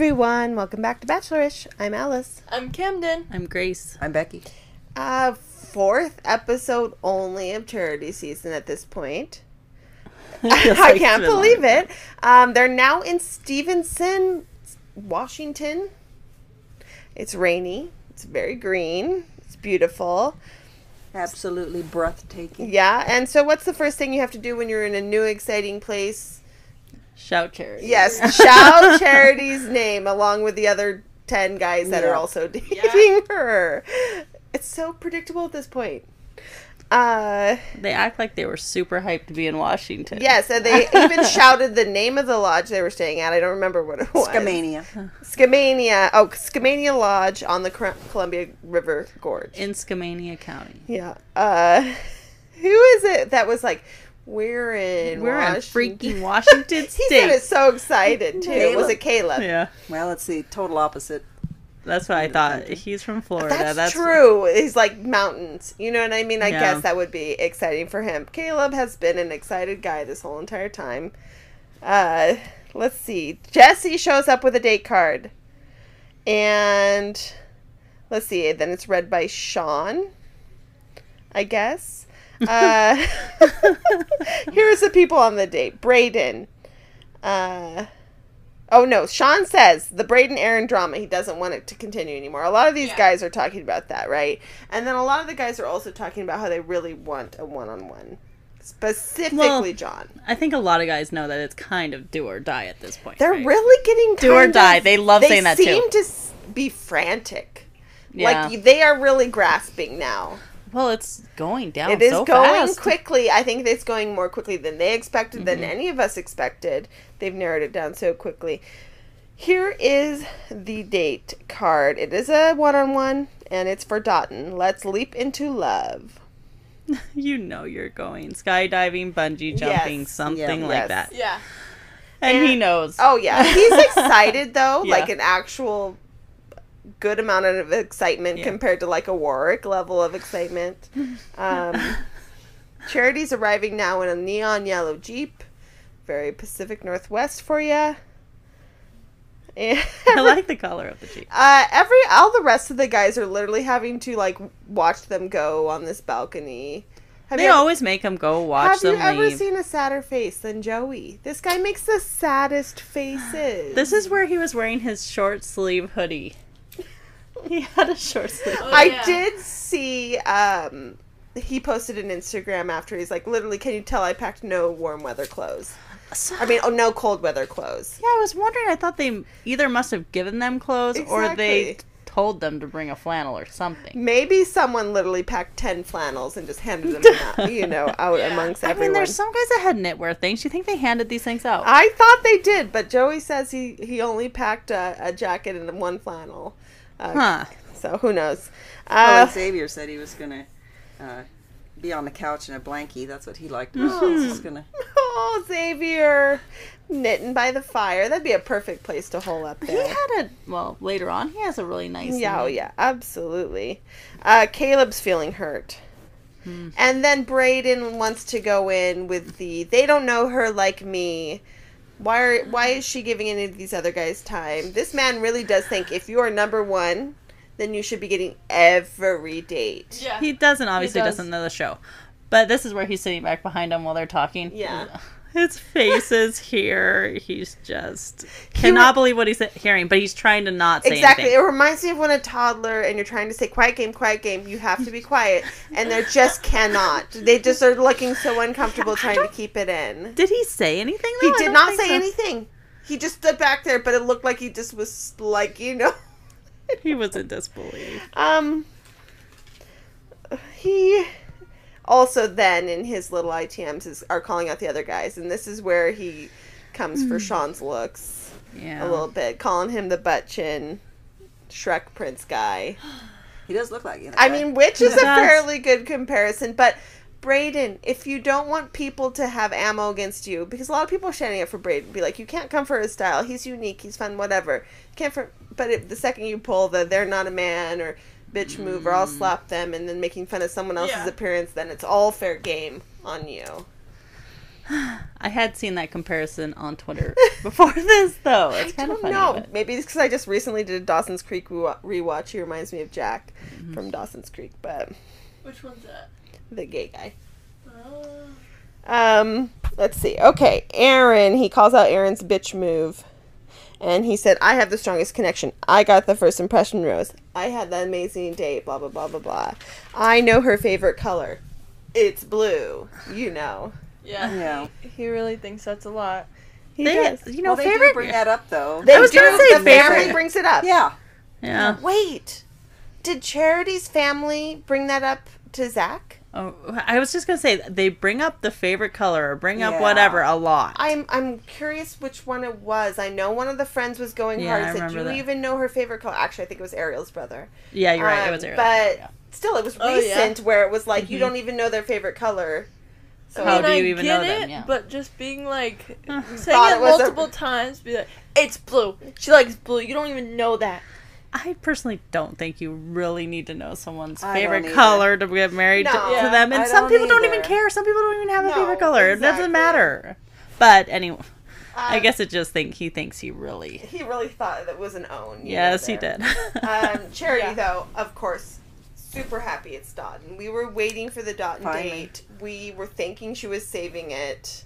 everyone. Welcome back to Bachelorish. I'm Alice. I'm Camden. I'm Grace. I'm Becky. Uh, fourth episode only of charity season at this point. Feels I like can't believe longer. it. Um, they're now in Stevenson, Washington. It's rainy. It's very green. It's beautiful. Absolutely breathtaking. Yeah. And so, what's the first thing you have to do when you're in a new, exciting place? Shout charity. Yes, shout Charity's name along with the other 10 guys that are also dating her. It's so predictable at this point. Uh, They act like they were super hyped to be in Washington. yes, and they even shouted the name of the lodge they were staying at. I don't remember what it was. Skamania. Scamania. Oh, Skamania Lodge on the Columbia River Gorge. In Skamania County. yeah. Uh, who is it that was like, we're in We're in Washington." freaking Washington He State. said it so excited too. Was Caleb. it Caleb? Yeah. Well, it's the total opposite. That's what I thought. He's from Florida. That's, true. He's like mountains. You know what I mean? I Yeah. guess that would be exciting for him. Caleb has been an excited guy this whole entire time. Uh, let's see. Jesse shows up with a date card. And let's see. Then it's read by Sean, I guess. Uh, here's the people on the date Braden. Uh, Oh no, Sean says the Braden Aaron drama, he doesn't want it to continue anymore. A lot of these Yeah. guys are talking about that, right? And then a lot of the guys are also talking about how they really want a one on one. Specifically Well, John. I think a lot of guys know that it's kind of do or die at this point. They're right? really getting Do or die. of- They love saying that, too. They seem to be frantic. Yeah. Like they are really grasping now. Well, it's going down. It is so going fast. quickly. I think it's going more quickly than they expected, than Mm-hmm. any of us expected. They've narrowed it down so quickly. Here is the date card. It is a one on one, and it's for Dotun. Let's leap into love. You know you're going skydiving, bungee jumping, Yes. something Yeah. like Yes. that. Yeah. And, he knows. Oh, yeah. He's excited, though, Yeah. like an actual good amount of excitement Yeah. compared to like a Warwick level of excitement. Um, Charity's arriving now in a neon yellow Jeep. Very Pacific Northwest for you. I like the color of the Jeep. uh, every all the rest of the guys are literally having to like watch them go on this balcony. Have They always make them go watch have you them ever seen a sadder face than Joey? This guy makes the saddest faces. This is where he was wearing his short sleeve hoodie. He had a short sleeve. Oh, I yeah. did see um he posted an Instagram after he's like literally can you tell I packed no warm weather clothes. I mean, oh no cold weather clothes. yeah, I was wondering. I thought they either must have given them clothes or they told them to bring a flannel or something. Maybe someone literally packed 10 flannels and just handed them out, you know, out Yeah. amongst I mean, there's some guys that had knitwear things. You think they handed these things out? I thought they did, but Joey says he, he only packed a, a jacket and one flannel. Uh, huh? So who knows? Well, Uh, Xavier said he was gonna uh, be on the couch in a blankie. That's what he liked. He's just gonna. oh, Xavier. Knitting by the fire. That'd be a perfect place to hole up There. He had a well later on. He has a really nice. Yeah, oh yeah, absolutely. Uh, Caleb's feeling hurt. And then Braden wants to go in with the they don't know her like me. Why are why is she giving any of these other guys time? This man really does think if you are number one, then you should be getting every date. Yeah. He doesn't obviously does. doesn't know the show, but this is where he's sitting back behind them while they're talking. Yeah. His face is here. He's just cannot believe what he's hearing, but he's trying to not say Exactly. It reminds me of when a toddler and you're trying to say quiet game, quiet game, you have to be quiet. And they just cannot. They just are looking so uncomfortable trying to keep it in. Did he say anything? He though? I did don't say so. anything. He just stood back there, but it looked like he just was like, you know. He was in disbelief. Um he also then in his little ITMs is are calling out the other guys, and this is where he comes for hmm. Sean's looks Yeah. a little bit, calling him the butt chin Shrek Prince guy. He does look like you. I mean, which is a fairly good comparison, but Braden, if you don't want people to have ammo against you, because a lot of people are standing up for Braden, be like, you can't come for his style. He's unique. He's fun. Whatever. You can't for. But if the second you pull the "they're not a man" or "bitch move" or "I'll slap them," and then making fun of someone else's Yeah. appearance, then it's all fair game on you. I had seen that comparison on Twitter before this, though. It's I kind of don't funny. know. but- Maybe it's because I just recently did a Dawson's Creek rewa- rewatch. He reminds me of Jack Mm-hmm. from Dawson's Creek, but Which one's that? the gay guy. Oh. Um, let's see. Okay, Aaron. He calls out Aaron's bitch move, and he said, "I have the strongest connection. I got the first impression rose. I had that amazing date. Blah blah blah blah blah. I know her favorite color. It's blue. You know. Yeah. Yeah. He, he really thinks that's a lot. He They, does. you know, well, they do favorite. bring that up though. They I was do. gonna say the favorite. family brings it up. yeah. yeah. Wait, did Charity's family bring that up to Zach? Oh, I was just gonna say they bring up the favorite color or bring up Yeah. whatever a lot. I'm I'm curious which one it was. I know one of the friends was going Yeah, hard. I said, remember "Do you that. even know her favorite color?" Actually, I think it was Ariel's brother. yeah, you're right. It Um, was Ariel. But Yeah. still, it was Oh, yeah. recent where it was like Mm-hmm. you don't even know their favorite color. So How I mean, do you I even get know them? it, Yeah. But just being like saying it, it was a- multiple times, be like, "It's blue. She likes blue. You don't even know that." I personally don't think you really need to know someone's I favorite color to get married to, No. to Yeah, them, and I some don't people don't even care. Some people don't even have a favorite color. It doesn't matter. But anyway, I Um, guess it just think he thinks he really. he really thought that was an own. Yes, he did. um, Charity, Yeah. though, of course, super happy it's Dotun. We were waiting for the Dotun Finally. date. We were thinking she was saving it.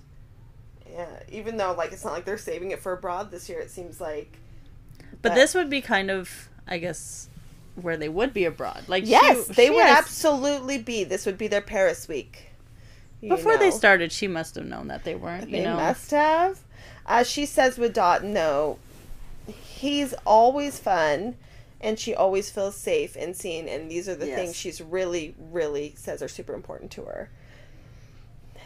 Yeah, even though like it's not like they're saving it for abroad this year. It seems like. but this would be kind of, I guess, where they would be abroad. Like Yes, she- they she would has- absolutely be. This would be their Paris week. You Before they started, she must have known that they weren't. You They know, must have. As she says with Dotun, he's always fun, and she always feels safe and seen. And these are the Yes. things she's really, really says are super important to her.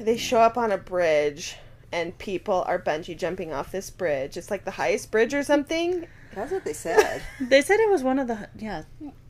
They show up on a bridge, and people are bungee jumping off this bridge. It's like the highest bridge or something. That's what they said. they said it was one of the yeah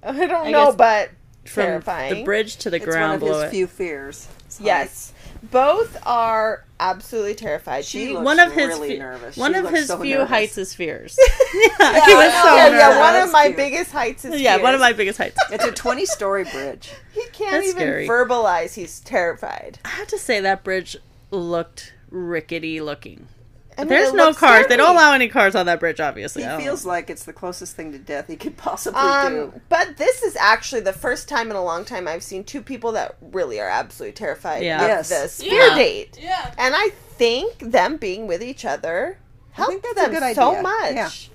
I don't I know, guess but from terrifying. the bridge to the it's one of his it. few fears. It's Yes, both are absolutely terrified. She She looks one of his really fe- nervous. one She of his so few nervous. heights is fears. yeah, he was so yeah, yeah, one of my cute. biggest heights is Yeah, one of my biggest heights. It's a 20 story bridge. He can't That's even scary. verbalize he's terrified. I have to say that bridge looked rickety looking. I mean, There's no looks cars. They don't allow any cars on that bridge, obviously. He feels know. like it's the closest thing to death he could possibly Um, do. but this is actually the first time in a long time I've seen two people that really are absolutely terrified Yeah. of Yes. the spear Yeah. date. Yeah. And I think them being with each other helped them so idea. much.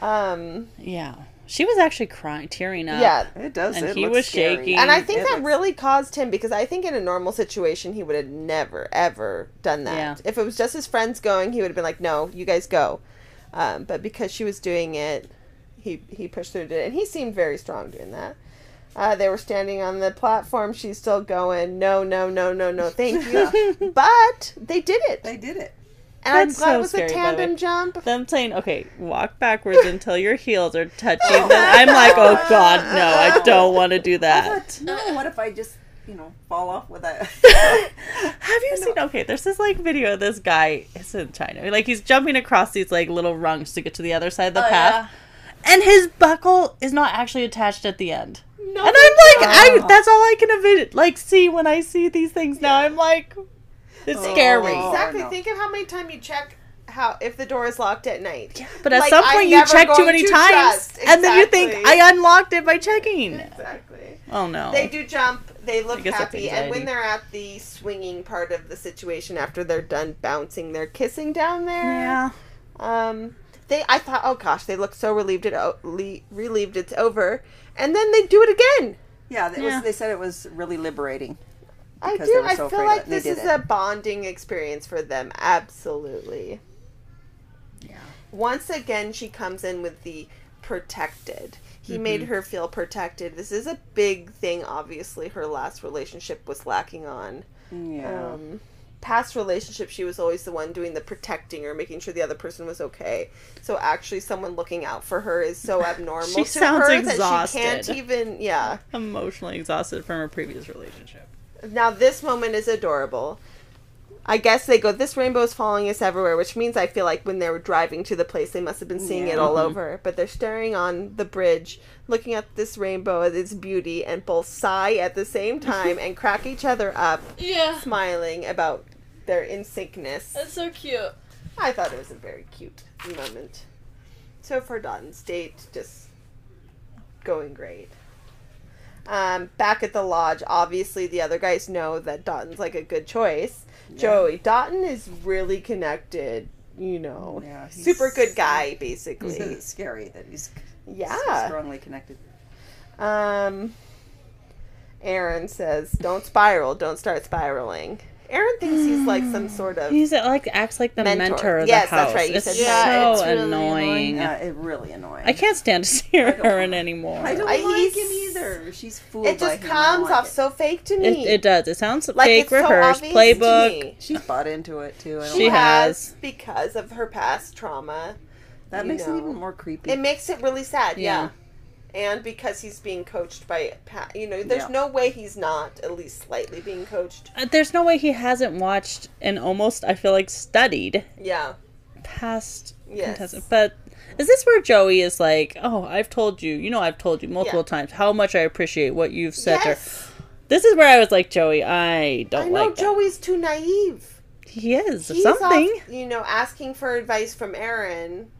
Um, Yeah, she was actually crying, tearing up. yeah. It does. And it he looks was scary. shaking. And I think It that looks- really caused him because I think in a normal situation he would have never ever done that. Yeah. If it was just his friends going, he would have been like, "No, you guys go." Um, but because she was doing it, he he pushed through it, and he seemed very strong doing that. Uh, they were standing on the platform. She's still going. No, no, no, no, no. Thank you. but they did it, They did it. And I'm That's glad so it was scary, a the tandem jump. Them saying, "Okay, walk backwards until your heels are touching." them. I'm like, "Oh God, no! I don't want to do that." thought, no, what if I just, you know, fall off with a. Have you seen? Okay, there's this like video of this guy. It's in China. Like he's jumping across these like little rungs to get to the other side of the Oh, path, and his buckle is not actually attached at the end. No, And I'm like, I Oh. that's all I can envision, like see when I see these things now. I'm like, it's Oh. scary. exactly. no. Think of how many times you check how if the door is locked at night. Yeah, But at Like, some I'm point, you check too many to times, trust. and then you think I unlocked it by checking. Exactly. Oh no! They do jump. They look I guess that's happy, and when they're at the swinging part of the situation after they're done bouncing, they're kissing down there. Yeah. Um. They. I thought, oh gosh, they look so relieved it o- le- relieved it's over, and then they do it again. yeah, it Yeah. Was, they said it was really liberating. I do. I feel like it, and they this is it. a bonding experience for them. Absolutely. Yeah. Once again, she comes in with the protected. He Mm-hmm. made her feel protected. This is a big thing. Obviously, her last relationship was lacking on. Yeah. Um, past relationship, she was always the one doing the protecting or making sure the other person was okay. So actually, someone looking out for her is so abnormal She to sounds her that she can't exhausted. even. Yeah. Emotionally exhausted from her previous relationship. Now this moment is adorable. I guess they go, this rainbow is following us everywhere, which means I feel like when they were driving to the place, they must have been seeing it Yeah. all Mhm. over. But they're staring on the bridge, looking at this rainbow and its beauty, and both sigh at the same time and crack each other up, Yeah. smiling about their in syncness. That's so cute. I thought it was a very cute moment. So for Dotun's date, just going great. Um, back at the lodge, obviously the other guys know that Dotun's like a good choice. Joey Dotun is really connected, you know, Yeah, he's- super good guy, basically. It's scary that he's so yeah. strongly connected. Um, Aaron says, "Don't spiral. Don't start spiraling." Aaron thinks he's like some mm. sort of He's like acts like the Mentor. mentor, of the Yes, house. that's right. You It's said so that. it's really annoying. annoying. Yeah, it really annoying. I can't stand to see Aaron anymore. I don't I- like he's- him either. She's fooled It by just him. Comes like off it. so fake to me. it does. It sounds Like, fake, it's so rehearsed, to playbook. me. She's bought into it too. I She She like has has. because of her past trauma. That makes know. it even more creepy. It makes it really sad. Yeah. Yeah. And because he's being coached by, pa- you know, there's Yeah. no way he's not at least slightly being coached. Uh, There's no way he hasn't watched and almost, I feel like, studied Yeah. past Yes. contestant. But is this where Joey is like, oh, I've told you, you know, I've told you multiple Yeah. times how much I appreciate what you've said to her. Yes. This is where I was like, Joey, I don't I know like that. Joey's too naive. He is He's something. off, you know, asking for advice from Aaron.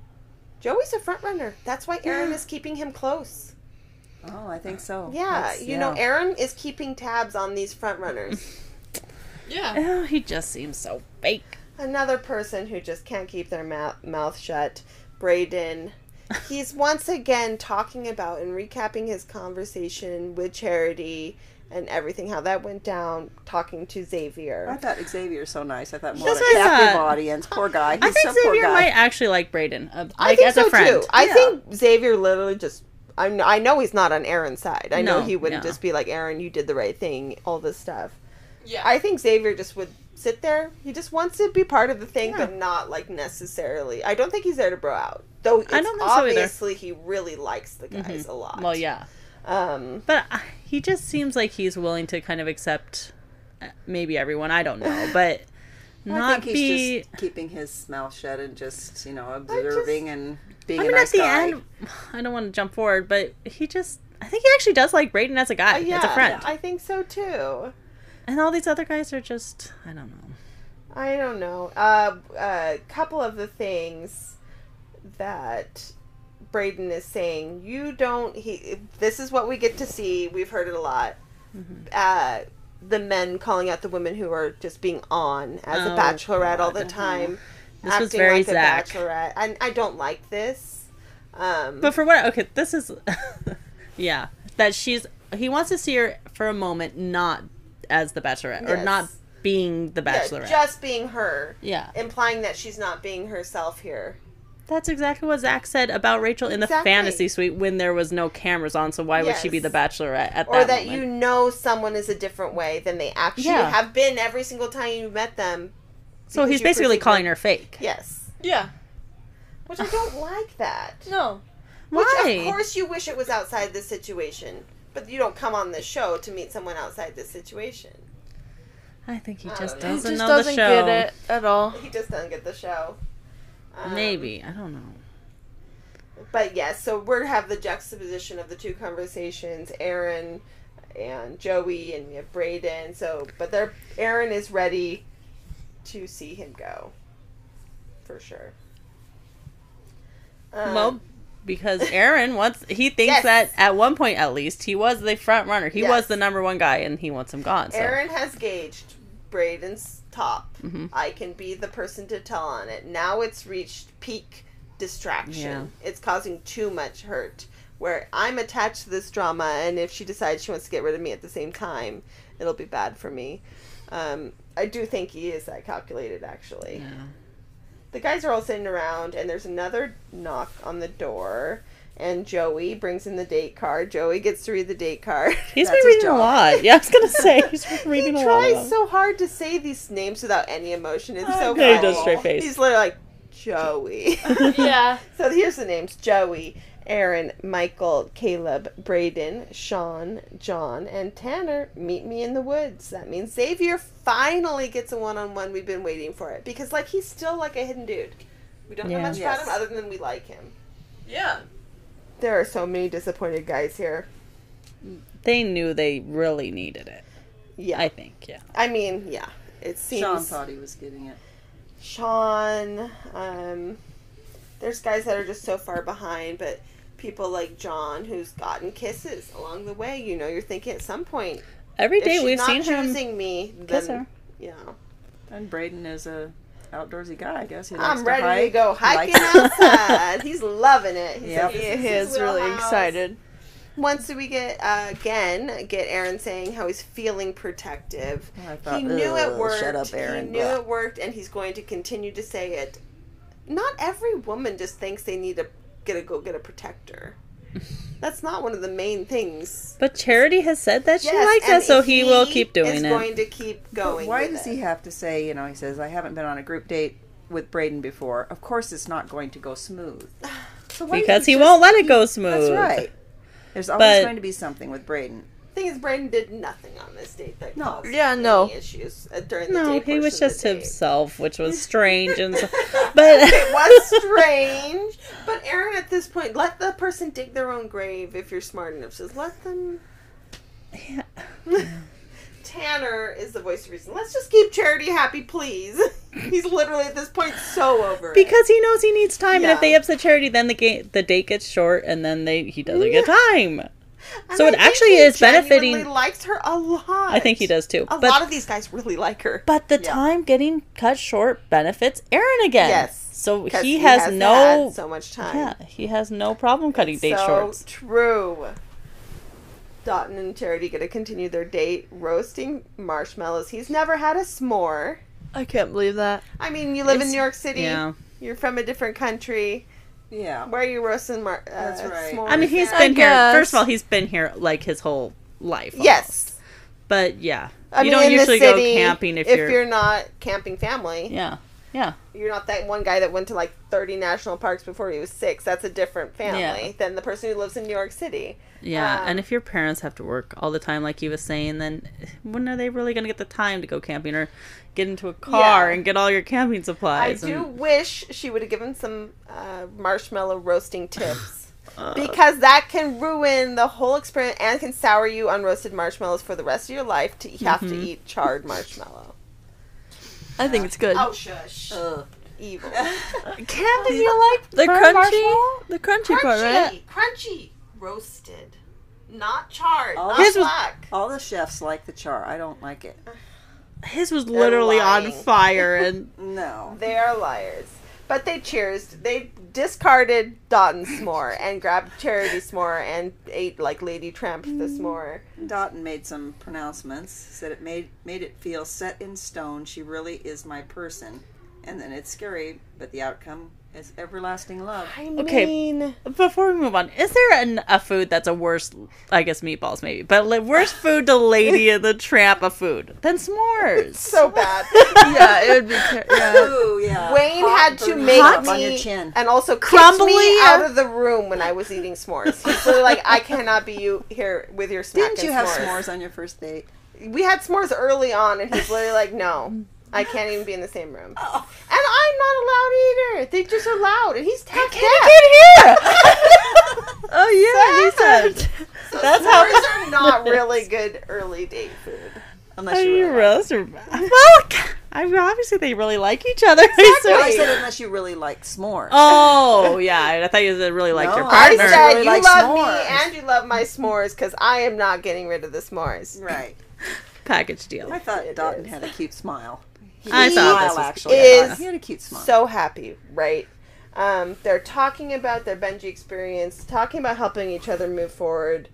Joey's a front runner. That's why Aaron is keeping him close. oh, I think so. Yeah, That's- you know. Aaron is keeping tabs on these front runners. Yeah. Oh, he just seems so fake. Another person who just can't keep their mouth, mouth shut, Braden. He's once again talking about and recapping his conversation with Charity and everything, how that went down, talking to Xavier. I Xavier. thought Xavier's so nice. I thought more That's of a what I captive thought. audience. Poor guy. He's I think some poor Xavier guy. might actually like Braden, uh, I think as so a friend. too. I Yeah. think Xavier literally just. I know, I know he's not on Aaron's side. I know No, he wouldn't no. just be like, Aaron, you did the right thing, all this stuff. Yeah. I think Xavier just would sit there. He just wants to be part of the thing, Yeah. but not like necessarily. I don't think he's there to bro out. Though it's I don't think so either. obviously he really likes the guys a lot. Well, yeah, Um, but uh, he just seems like he's willing to kind of accept uh, maybe everyone. I don't know, but I not be. just keeping his mouth shut and just you know observing and being I a mean, nice at the guy. end, I don't want to jump forward, but he just. I think he actually does like Braden as a guy, uh, yeah, as a friend, I think so too. and all these other guys are just. I don't know. I don't know. Uh, a couple of the things that Braden is saying, you don't. He. This is what we get to see. We've heard it a lot. Mm-hmm. Uh, the men calling out the women who are just being on as a Oh, bachelorette all the God. time, This acting was very like Zach. a bachelorette. I, I don't like this. Um, But for what? Okay, this is. yeah, that she's. He wants to see her for a moment, not as the Bachelorette or not being the yeah, Bachelorette. just being her, yeah, implying that she's not being herself here. That's exactly what Zach said about Rachel in the Exactly. fantasy suite when there was no cameras on. So why would she be the Bachelorette at or that, Or that, moment? you know someone is a different way than they actually Yeah. have been every single time you met them. So he's basically perceive calling her fake. Yes, Yeah. which I don't like that. No. Which Why? of course you wish it was outside this situation, but you don't come on this show to meet someone outside this situation. I think he just don't know. doesn't Just know doesn't the show. get it at all. He just doesn't get the show. Um, Maybe I don't know. But yes, so we're to have the juxtaposition of the two conversations, Aaron and Joey, and we have Braden. So, but they're Aaron is ready to see him go, for sure. Um, well, because Aaron wants. He thinks Yes. that at one point at least he was the front runner. He Yes. was the number one guy, and he wants him gone. So. Aaron has gauged Braden's top. Mhm. I can be the person to tell on it. Now it's reached peak distraction. It's causing too much hurt. Where I'm attached to this drama, and if she decides she wants to get rid of me at the same time, it'll be bad for me. Um, I do think he is that calculated, actually. Yeah. The guys are all sitting around, and there's another knock on the door. And Joey brings in the date card. Joey gets to read the date card. He's That's been reading a lot. Yeah, I was gonna say he's been reading he a lot. He tries so hard to say these names without any emotion. It's so Yeah, he does straight face. He's literally like Joey. Yeah. so here's the names: Joey, Aaron, Michael, Caleb, Braden, Sean, John, and Tanner. Meet me in the woods. That means Xavier finally gets a one-on-one. We've been waiting for it because, like, he's still like a hidden dude. We don't know Yeah. much about him other than we like him. Yeah. There are so many disappointed guys here. They knew they really needed it. Yeah, I I, think. Yeah. I mean, yeah. it seems Sean thought he was getting it. Sean. Um, there's guys that are just so far behind, but people like John, who's gotten kisses along the way. You know, you're thinking at some point, Every day if she's we've not seen him choosing me, kiss then her. yeah, And Braden is a outdoorsy guy, I guess. He likes I'm to ready to hike. go hiking outside. He's loving it. He's Yep. like, He this is really wheelhouse. excited. Once we get uh, again get Aaron saying how he's feeling protective. I thought, he knew it worked. Shut up, Aaron. He knew Blah. it worked, and he's going to continue to say it. Not every woman just thinks they need to get a go get a protector. That's not one of the main things. But Charity has said that she Yes, likes and it, so he, will keep doing is it. going to keep But going. why with does it. he have to say, you know, he says, I haven't been on a group date with Braden before. Of course it's not going to go smooth. So why because doesn't he just won't let it go smooth. That's right. There's always But- going to be something with Braden. Thing is, Brandon did nothing on this date that No. caused Yeah, any no. issues uh, during the No, date. he was just himself, which was strange and so, it was strange. But Aaron, at this point, let the person dig their own grave if you're smart enough. Just let them. Tanner is the voice of reason. Let's just keep Charity happy, please. He's literally at this point so over it. because he knows he needs time, and if they upset Charity, then the game the date gets short, and then they he doesn't get time. And so it actually he is genuinely benefiting- Likes her a lot. I think he does too. A but lot of these guys really like her. but the Yeah. time getting cut short benefits Aaron again. Yes, So he, has, had no so much time. yeah he has no problem cutting date so shorts. true. Dotun and Charity get to continue their date roasting marshmallows. He's never had a s'more. I can't believe that. I mean, you live in New York City. Yeah. You're from a different country. Yeah. Where are you roasting mar- uh, That's right. s'mores I mean, he's at? been here. guess. First of all, he's been here like his whole life. almost. Yes. but yeah, I you mean, don't in the usually city, go camping if, if you're, you're not camping family. yeah, yeah. You're not that one guy that went to like 30 national parks before he was six. That's a different family Yeah. than the person who lives in New York City. Yeah, Um, and if your parents have to work all the time, like he was saying, then when are they really going to get the time to go camping or get into a car Yeah. and get all your camping supplies. I supplies? do wish she would have given some uh, marshmallow roasting tips. Uh, because that can ruin the whole experience and can sour you on roasted marshmallows for the rest of your life to have Mm-hmm. to eat charred marshmallow. I think it's good. Oh, shush. Ugh. Evil. Camping, you like the crunchy, the crunchy part, right? Crunchy. Crunchy. Roasted. Not charred. All not black. All the chefs like the char. I don't like it. His was literally on fire, and No. They are liars. But they cheers. They discarded Dotun's s'more and grabbed charity s'more and ate like Lady Tramp the s'more. Mm. Dotun made some pronouncements. Said it made made it feel set in stone. She really is my person. And then it's scary, but the outcome is everlasting love. I Okay. before we move on, is there an, a food that's a worse? I guess meatballs maybe, but like, worse food to Lady of the Tramp of food than s'mores. so bad. yeah, it would be. Ter- yeah. Ooh, yeah. Wayne Hot had to burning make up on your me chin. and also kicked Crumbly, me out of the room when I was eating s'mores. He's literally like, I cannot be you here with your snack Didn't and you have s'mores. s'mores on your first date? We had s'mores early on, and he's literally like, no. I can't even be in the same room. Oh. And I'm not allowed either. They just are loud, and he's tech Oh yeah, he said. So That's how- s'mores are not really good early date food. Unless you you really roast or well? I mean, obviously they really like each other. Exactly. I said unless you really like s'mores. oh yeah, I thought you said really like No, your I I partner. said really you like love s'mores." me and you love my s'mores because I am not getting rid of the s'mores. Right. Package deal. I thought Dotun had a cute smile. He I did thought this smile, was- actually. is he had a cute smile. So happy, right? Um, they're talking about their bungee experience, talking about helping each other move forward,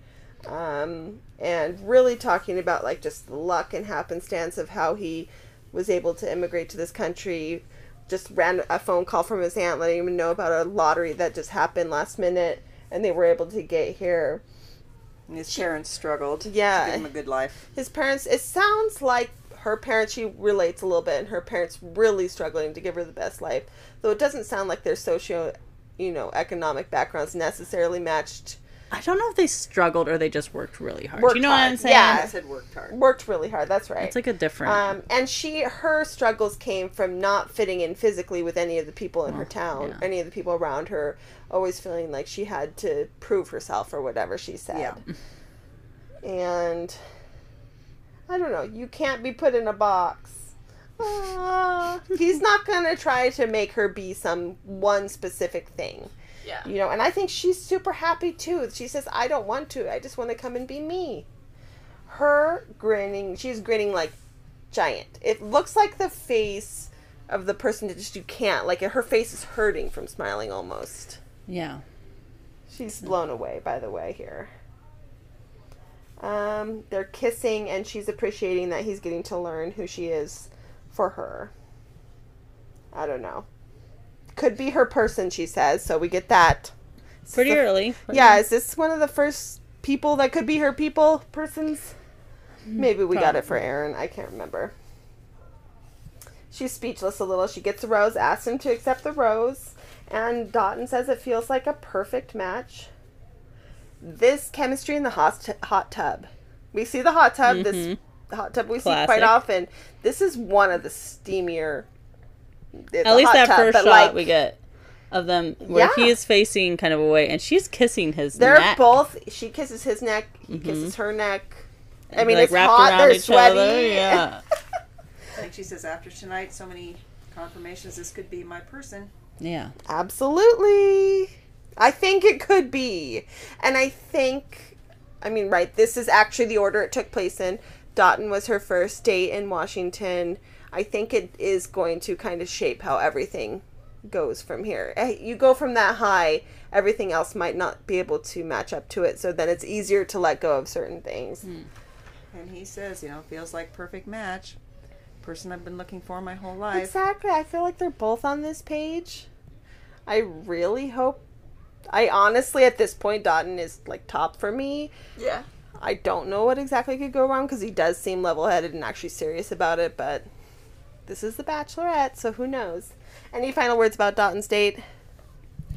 um, and really talking about like just the luck and happenstance of how he was able to immigrate to this country. Just ran a phone call from his aunt letting him know about a lottery that just happened last minute, and they were able to get here. And his parents struggled. Yeah. To give him a good life. his parents it sounds like her parents she relates a little bit and her parents really struggling to give her the best life though it doesn't sound like their socio you know economic backgrounds necessarily matched I don't know if they struggled or they just worked really hard. Worked you know what I'm saying? yeah. I said worked hard. worked really hard that's right It's like a different. um, and she her struggles came from not fitting in physically with any of the people in her town yeah. any of the people around her always feeling like she had to prove herself or whatever she said Yeah. and I don't know. You can't be put in a box. "Ah." he's not gonna try to make her be some one specific thing. Yeah. You know, and I think she's super happy too. She says, I don't want to. I just want to come and be me. Her grinning, she's grinning like giant. It looks like the face of the person that just you can't. Like her face is hurting from smiling almost. Yeah. She's blown away, by the way, here. Um, they're kissing, and she's appreciating that he's getting to learn who she is for her. I don't know. Could be her person, she says, so we get that. Pretty So- early. Yeah, is this one of the first people that could be her people persons? Maybe we got it for Aaron. I can't remember. She's speechless a little. She gets a rose, asks him to accept the rose, and Dotun says it feels like a perfect match. This chemistry in the hot, hot tub. We see the hot tub, this mm-hmm. hot tub we see quite often. This is one of the steamier. At a least hot that tub, first shot like, we get of them where Yeah. he is facing kind of away and she's kissing his neck. They're neck. both. She kisses his neck. He mm-hmm. kisses her neck. I mean, like it's hot. They're sweaty. other. Yeah. Like she says, after tonight, so many confirmations this could be my person. yeah. Absolutely. I think it could be. And I think, I mean, right, this is actually the order it took place in. Dotun was her first date in Washington. I think it is going to kind of shape how everything goes from here. Eh, You go from that high, everything else might not be able to match up to it. So then it's easier to let go of certain things. And he says, you know, feels like perfect match. Person I've been looking for my whole life. Exactly. I feel like they're both on this page. I really hope. I honestly, at this point, Dotun is like top for me. Yeah. I don't know what exactly could go wrong because he does seem level headed and actually serious about it, but this is The Bachelorette, so who knows? Any final words about Dotun's date?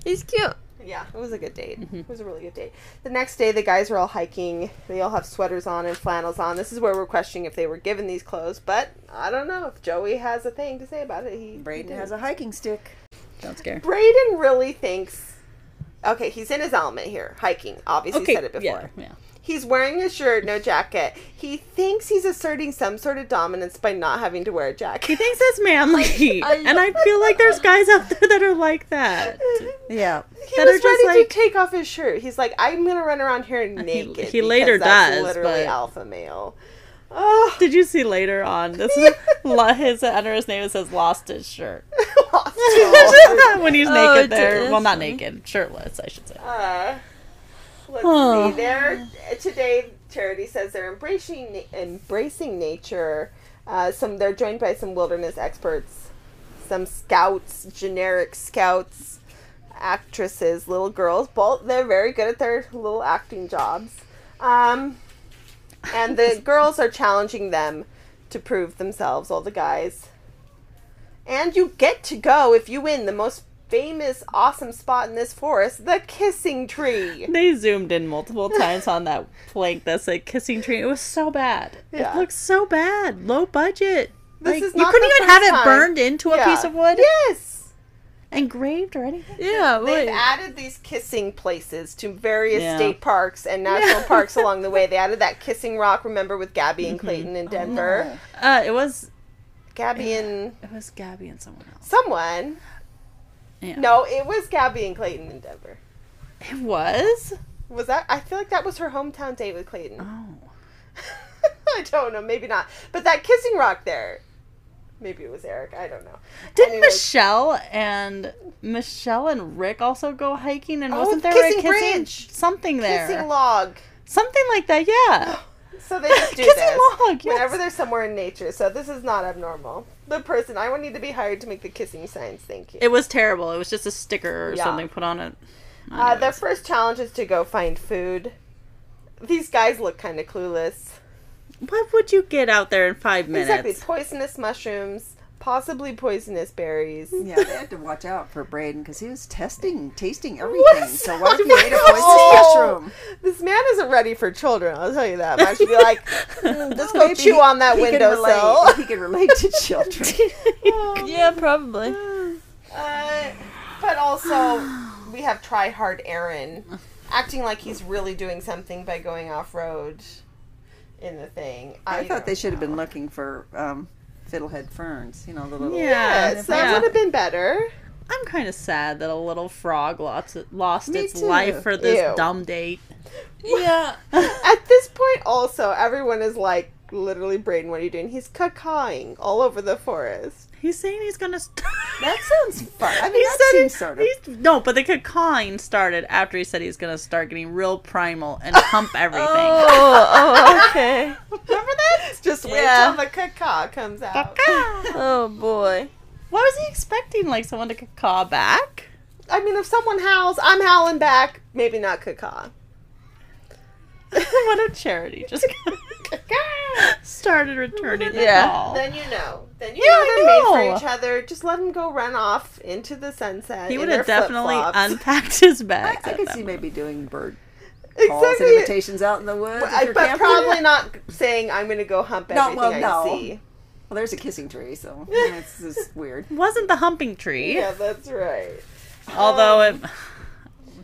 He's cute. Yeah, it was a good date. Mm-hmm. It was a really good date. The next day, the guys are all hiking. They all have sweaters on and flannels on. This is where we're questioning if they were given these clothes, but I don't know if Joey has a thing to say about it. He Braden he has a hiking stick. Don't scare. Braden really thinks. Okay, he's in his element here, hiking. Obviously, Okay. said it before. Yeah. Yeah. He's wearing a shirt, no jacket. He thinks he's asserting some sort of dominance by not having to wear a jacket. He thinks it's manly, I- and I feel like there's guys out there that are like that. Yeah. He that was are just ready like- to take off his shirt. He's like, I'm gonna run around here naked. he later because that's does, Literally but- alpha male. Oh, Did you see later on? This is his under his name. It says lost his shirt lost it. when he's Oh, naked it there. is Well, not naked, shirtless, I should say. Uh, let's Oh. see. There today, Charity says they're embracing na- embracing nature. Uh, some they're joined by some wilderness experts, some scouts, generic scouts, actresses, little girls. Both they're very good at their little acting jobs. Um, and the girls are challenging them to prove themselves. All the guys. And you get to go if you win the most famous, awesome spot in this forest, the kissing tree. They zoomed in multiple times on that plank that said kissing tree. It was so bad. Yeah. It looks so bad. Low budget. This Like, is you couldn't even have first it burned into a Yeah. piece of wood, Yes. Engraved or anything. Yeah. They've Wait. added these kissing places to various Yeah. state parks and national parks along the way. They added that kissing rock, remember, with Gabby Mm-hmm. and Clayton Oh, in Denver. Uh, it was Gabby and it was Gabby and someone else. someone. Yeah. No, it was Gabby and Clayton in Denver. it was. Was that? I feel like that was her hometown date with Clayton. Oh, I don't know, maybe not. But that kissing rock there. Maybe it was Eric. I don't know. did Anyways. Michelle and Michelle and Rick also go hiking? And Oh, wasn't there Kissing a kissing Bridge. something there? Kissing log. something like that. Yeah. So they just do Kissing this log, yes. whenever they're somewhere in nature. So this is not abnormal. The person I would need to be hired to make the kissing signs. Thank you. It was terrible. It was just a sticker or Yeah. something put on it. Uh, their first challenge is to go find food. These guys look kind of clueless. What would you get out there in five minutes? Exactly, poisonous mushrooms, possibly poisonous berries. Yeah, they had to watch out for Braden because he was testing, tasting everything. What's so what if he that? ate a poisonous Oh, mushroom? This man isn't ready for children. I'll tell you that. I should be like, "Mm, just go chew he- on that he could windowsill. He could relate to children. Yeah, probably. Uh, but also, we have try hard Aaron acting like he's really doing something by going off road in the thing. I, thought they should have been looking for um, fiddlehead ferns. You know the little. Yeah. Yes, that yeah. would have been better. I'm kind of sad that a little frog lost, lost Me its too. life for this Ew. dumb date. Yeah. At this point, also, everyone is like, literally, Braden, what are you doing? He's cacawing all over the forest. He's saying he's gonna. St- That sounds fun. I mean, he that said seems sort of. he's- no, but the cacawing started after he said he's gonna start getting real primal and hump everything. Oh, oh, okay. Remember that? Just wait Yeah. till the cacaw comes out. Oh boy. What was he expecting? Like someone to cacaw back? I mean, if someone howls, I'm howling back. Maybe not cacaw. what a charity! Just started returning the Yeah. call. Then you know. Then you Yeah, know I they're made for each other. Just let them go run off into the sunset. he would have definitely flip-flops. unpacked his I, bags. I at could that see maybe doing bird calls and invitations out in the woods. if I, you're but camping. probably not saying I'm going to go hump No, everything well, I no. see. Well, there's a kissing tree, so it's just weird. wasn't the humping tree. Yeah, that's right. Although it. Um,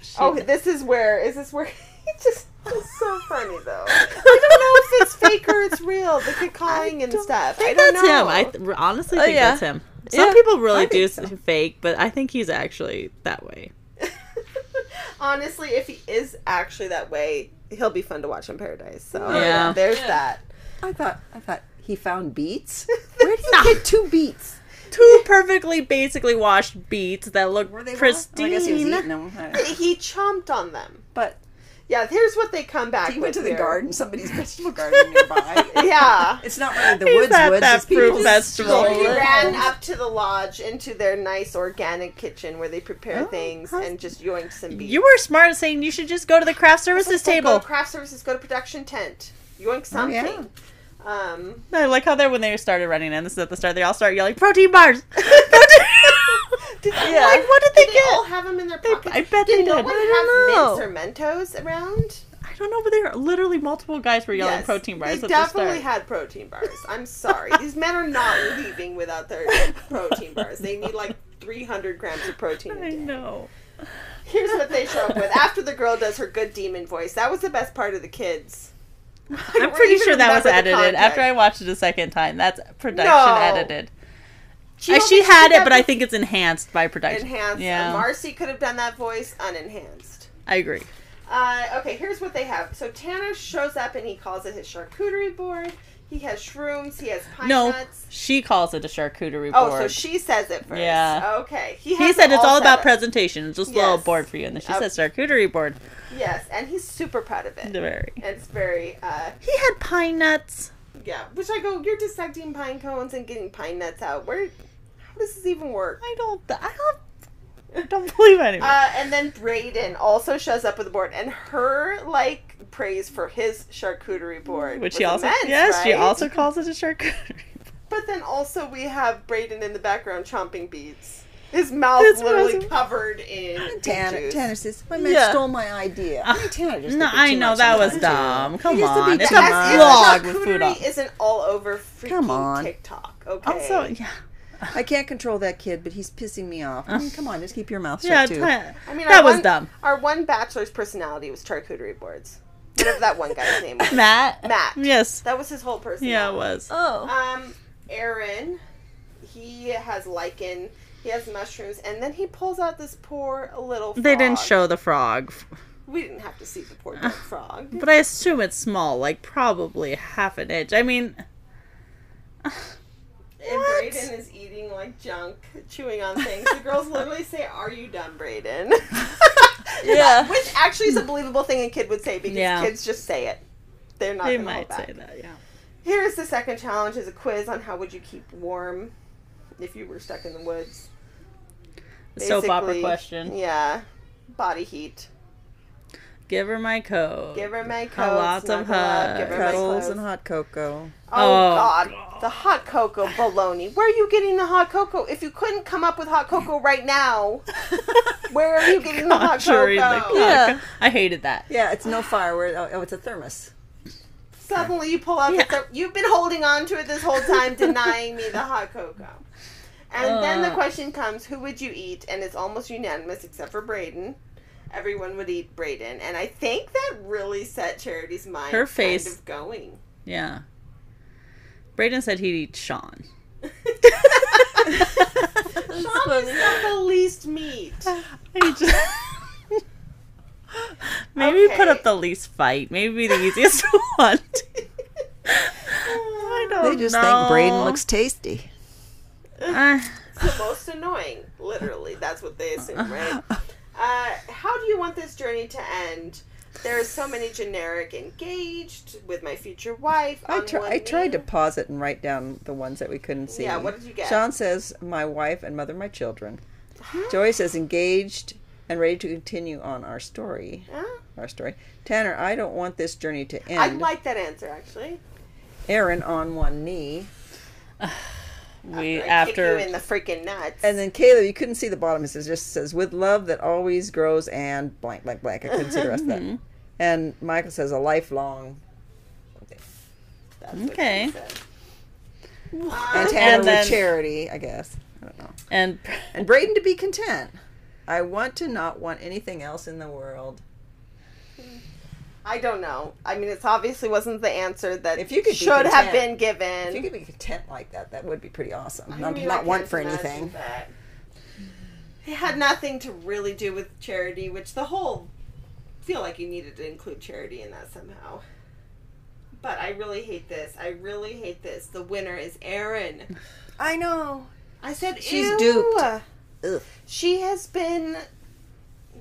she- Oh, this is where is this where he just it's so funny though. I don't know if it's fake or it's real. The cacawing and stuff. I I think don't that's know. him. I th- honestly Oh, think yeah. that's him. Some Yeah, people really do so. fake, but I think he's actually that way. Honestly, if he is actually that way, he'll be fun to watch in Paradise. So oh, Yeah. there's Yeah. that. I thought I thought he found beets. Where did he get two beets? Two perfectly, basically washed beets that look Were pristine. Well, oh, I guess he was eating them. I- He chomped on them. But Yeah, here's what they come back he with went to the here. garden, somebody's vegetable garden nearby. Yeah. It's not really the He's woods at woods. that it's people's fruit festival. He stroller ran up to the lodge into their nice organic kitchen where they prepare Oh, things how's- and just yoinked some beef. You were smart saying you should just go to the craft services It's like, Go table. to craft services, go to production tent. Yoink something. yeah. Um, I like how they when they started running in. This is at the start. They all start yelling protein bars. did, they, Yeah. Like what did they Did they get? all have them in their They- pockets? I bet did they no did. one I have mints or Mentos around? I don't know, but there are literally multiple guys were yelling Yes, protein bars They definitely the had protein bars. I'm sorry. These men are not leaving without their protein bars. They need like 300 grams of protein I know. Here's what they show up with. After the girl does her good demon voice, that was the best part of the kids. I'm pretty sure that was edited. After I watched it a second time, that's production No. edited. She, She had it, but I think it's enhanced by production. enhanced. Yeah, Marcy could have done that voice unenhanced. I agree. Uh, okay, here's what they have. So Tanner shows up and he calls it his charcuterie board. He has shrooms. He has pine No, nuts. she calls it a charcuterie Oh, board. so she says it first. Yeah. Okay. he has said it's all about up. presentation. It's just a little board for you, and then she Okay. says charcuterie board. Yes, and he's super proud of it. Very. And it's very, uh, He had pine nuts. yeah. Which I go, you're dissecting pine cones and getting pine nuts out. Where, how does this even work? I don't. I don't. I don't believe anyone. Uh, and then Brayden also shows up with the board, and her like praise for his charcuterie board, Which was she also. immense, yes, she also calls it a charcuterie. But then also we have Brayden in the background chomping beads. His mouth It's literally awesome. covered in beet Tanner. Tanner says, "My man Yeah. stole my idea." I mean, Tanner just no, I know that was sometimes, dumb. Come used to on, be it's a much. As vlog with food on. charcuterie isn't all over freaking Come on. TikTok. Okay. Also, yeah, I can't control that kid, but he's pissing me off. I mean, come on, just keep your mouth shut yeah. too. t- I mean, that our was one, dumb. Our one bachelor's personality was charcuterie boards. Whatever that one guy's name was. Matt. Matt. Yes. That was his whole personality. Yeah, it was. Oh. Um, Aaron, he has lichen, he has mushrooms, and then he pulls out this poor little. Frog. They didn't show the frog, We didn't have to see the poor dead frog. but I assume it's small, like probably half an inch. I mean, And What? Brayden is eating like junk, chewing on things. The girls literally say, "Are you done, Brayden?" Yeah. Which actually is a believable thing a kid would say because Yeah. kids just say it. They're not they gonna might say that. Yeah. Here's the second challenge: is a quiz on how would you keep warm if you were stuck in the woods. The soap opera question. Yeah, body heat. Give her my coat. Give her my coat. lots of snuggle up, give her my Cuddles and hot cocoa. Oh, Oh, God. the hot cocoa baloney. Where are you getting the hot cocoa? If you couldn't come up with hot cocoa right now, where are you getting the hot Conjuring the cocoa? Yeah. I hated that. Yeah, it's no fire. Oh, it's a thermos. Suddenly you pull out Yeah. the ther- You've been holding on to it this whole time, denying me the hot cocoa. And then the Uh. question comes, who would you eat? And it's almost unanimous except for Braden. Everyone would eat Braden. And I think that really set Charity's mind Her face- kind of going. Yeah. Braden said he'd eat Sean. Sean is not the least meat. He just- Maybe put up the least fight. Maybe the easiest one. I don't They just know. think Braden looks tasty. Uh, the most annoying. Literally, that's what they assume, right? Uh, how do you want this journey to end? There's so many generic engaged with my future wife. I, tr- one I tried to pause it and write down the ones that we couldn't see. Yeah, what did you get? Sean says, my wife and mother, my children. Joy says, engaged and ready to continue on our story. Huh? Our story. Tanner, I don't want this journey to end. I like that answer actually. Aaron on one knee. we I after kick you in the freaking nuts. And then Caleb, you couldn't see the bottom. It says, just says, with love that always grows and blank, blank, blank. I couldn't see the rest of that. Mm-hmm. And Michael says, a lifelong. That's Okay. she. And Tanner with then- charity, I guess. I don't know. and And Brayden to be content. I want to not want anything else in the world. I don't know. I mean, it obviously wasn't the answer that If you could should have been given. If you could be content like that, that would be pretty awesome. I not mean, not want for anything. that. It had nothing to really do with charity, which the whole feel like you needed to include charity in that somehow. But I really hate this. I really hate this. The winner is Aaron. I know. I said She's Ew. duped. Ugh. She has been.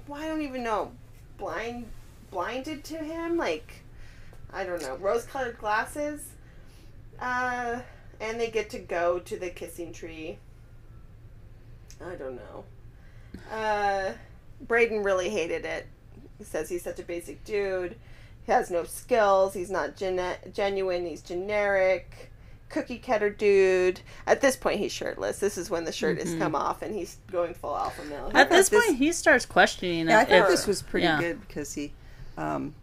Well, I don't even know. Blind, blinded to him. Like, I don't know. Rose-colored glasses. Uh, and they get to go to the kissing tree. I don't know. Uh, Brayden really hated it. He says he's such a basic dude. He has no skills. He's not gene- genuine. He's generic. Cookie cutter dude. At this point, he's shirtless. This is when the shirt has come off and he's going full alpha male. at this this- point he starts questioning Yeah, I if- thought this was pretty yeah. good because he, um,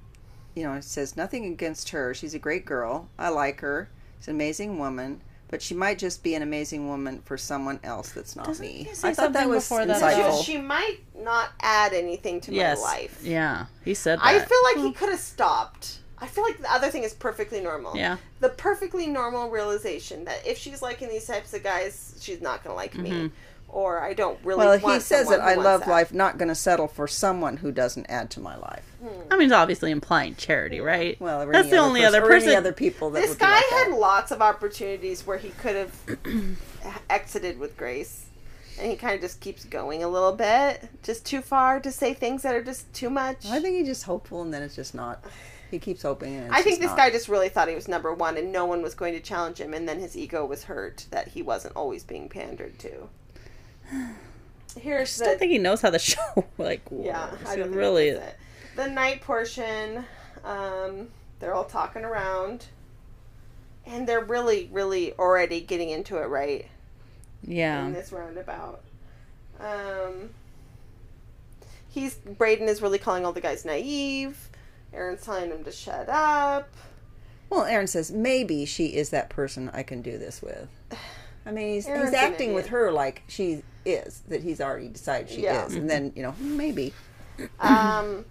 you know, it says nothing against her. She's a great girl. I like her. She's an amazing woman. But she might just be an amazing woman for someone else that's not Doesn't me. he say I thought that was before that? insightful. She, she might not add anything to yes my life. yeah he said that I feel like he could have stopped. I feel like the other thing is perfectly normal. yeah The perfectly normal realization that if she's liking these types of guys, she's not going to like me. Or I don't really well, want he says that I love that. life, not going to settle for someone who doesn't add to my life. I mean it's obviously implying charity right Well, that's the only other or any person other people that This guy like had lots of opportunities where he could have exited with Grace. And he kind of just keeps going a little bit. Just too far to say things that are just too much. I think he's just hopeful, and then it's just not. He keeps hoping, and it's I think just this not. guy just really thought he was number one and no one was going to challenge him, and then his ego was hurt that he wasn't always being pandered to. Here's I don't the think he knows how the show like yeah, works. I don't think really that's it. The night portion, um, they're all talking around, and they're really, really already getting into it right in yeah this roundabout. Um, he's Brayden is really calling all the guys naive. Aaron's telling him to shut up. Well, Aaron says maybe she is that person I can do this with. I mean, he's, he's acting with her like she is that he's already decided she Yeah. is, and then you know maybe. Um,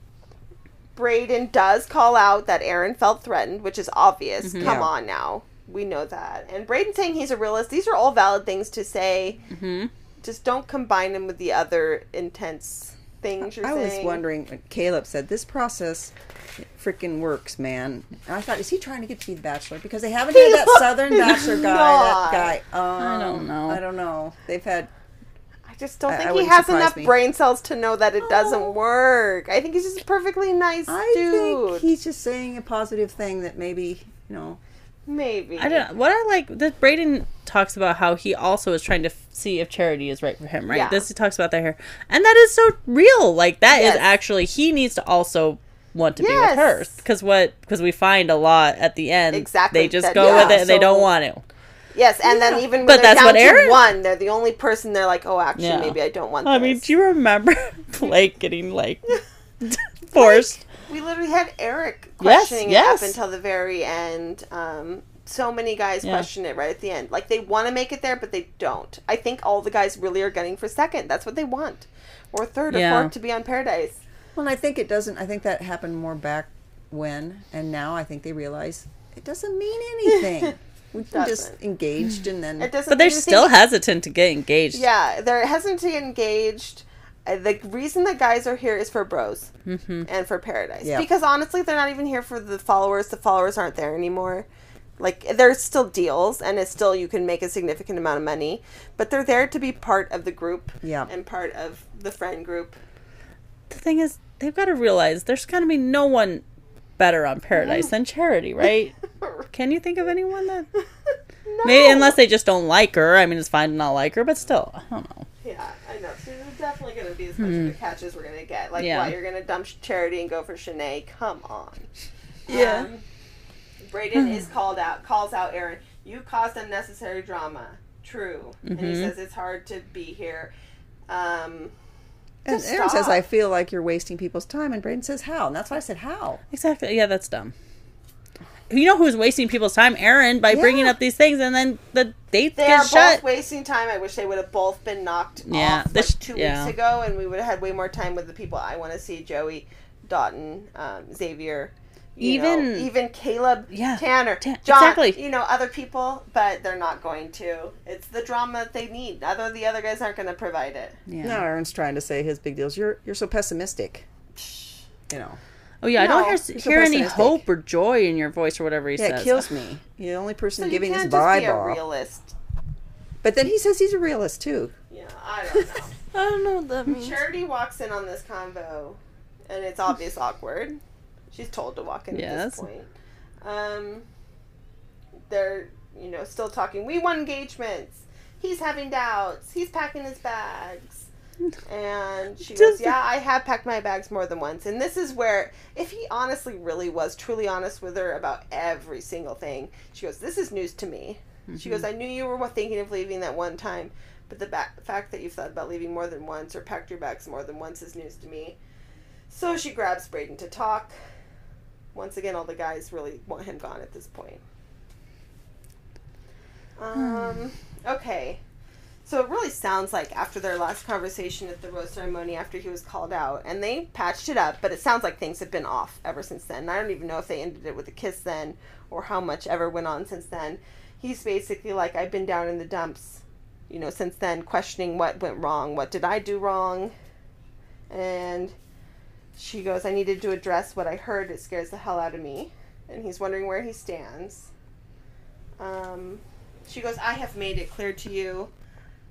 Brayden does call out that Aaron felt threatened, which is obvious. Come Yeah. on now. We know that. And Brayden saying he's a realist, these are all valid things to say. hmm Just don't combine them with the other intense things you're I was wondering when Caleb said this process freaking works, man. And I thought, is he trying to get to be the bachelor? Because they haven't had that Southern is bachelor guy. not. That guy. Um, don't know. I don't know. They've had. I just don't I- think I he has enough me. brain cells to know that it Oh. doesn't work. I think he's just a perfectly nice I dude. think he's just saying a positive thing that maybe you know. Maybe. I don't. know. What I like that Brayden talks about how he also is trying to f- see if charity is right for him. Right. Yeah. This he talks about that here, and that is so real. Like that is Yes. actually he needs to also want to be with her because what because we find a lot at the end. Exactly, They just that- go yeah, with it and they don't want to. Yes, and then even when But they're that's down what to one, they're the only person they're like, oh, actually, Yeah. maybe I don't want I this. mean, do you remember Blake getting like forced? We literally had Eric questioning yes. it up until the very end. Um, so many guys Yeah. question it right at the end. Like they want to make it there, but they don't. I think all the guys really are gunning for second. That's what they want, or third or fourth to be on Paradise. Well, I think it doesn't. I think that happened more back when, and now I think they realize it doesn't mean anything. We can just engaged and then It doesn't. But they're do think still hesitant to get engaged. Yeah, they're hesitant to get engaged. Uh, The reason that guys are here is for bros Mm-hmm. and for paradise. Yeah. Because honestly, they're not even here for the followers. The followers aren't there anymore. Like there's still deals, and it's still you can make a significant amount of money, but they're there to be part of the group Yeah. and part of the friend group. The thing is, they've got to realize there's going to be no one better on Paradise than Charity, right? Can you think of anyone that? no. Maybe unless they just don't like her. I mean, it's fine to not like her, but still, I don't know. Yeah, I know. So there's definitely going to be as much of a catch as we're going to get. Like, Yeah. why you're going to dump Charity and go for Shanae? Come on. Yeah. Um, Brayden is called out, calls out Aaron. You caused unnecessary drama. True. And he says it's hard to be here. Um, and just Aaron says, "I feel like you're wasting people's time," and Brayden says, "How?" And that's why I said, "How?" Exactly. Yeah, that's dumb. You know who's wasting people's time? Aaron by bringing up these things, and then the date They are gets both wasting time. I wish they would have both been knocked Yeah, off this- like two yeah. weeks ago, and we would have had way more time with the people I want to see: Joey, Dotun, um, Xavier, you know, Even- even Caleb, Yeah, Tanner, Ta- John. exactly. You know, other people, but they're not going to. It's the drama that they need. Other the other guys aren't going to provide it. Yeah. No, Aaron's trying to say his big deals. You're you're so pessimistic. You know, Oh yeah, I don't hear, you're so hear any hope or joy in your voice or whatever he yeah, says. it kills me. You're the only person So giving you his can't just be vibe a off. realist. But then he says he's a realist too. Yeah, I don't know. I don't know what that means. Charity walks in on this convo, and it's obvious awkward. She's told to walk in at this point. Um, they're you know still talking. We won engagements. He's having doubts. He's packing his bags. And she goes, Yeah, I have packed my bags more than once. And this is where, if he honestly really was truly honest with her about every single thing, she goes, This is news to me. She goes, I knew you were thinking of leaving that one time, but the ba- fact that you've thought about leaving more than once or packed your bags more than once is news to me. So she grabs Brayden to talk. Once again, all the guys really want him gone at this point. Um, okay. So it really sounds like after their last conversation at the rose ceremony, after he was called out, and they patched it up, but it sounds like things have been off ever since then. I don't even know if they ended it with a kiss then, or how much ever went on since then. He's basically like, I've been down in the dumps, you know, since then, questioning what went wrong, what did I do wrong, and she goes, I needed to address what I heard. It scares the hell out of me, and he's wondering where he stands. Um, she goes, I have made it clear to you.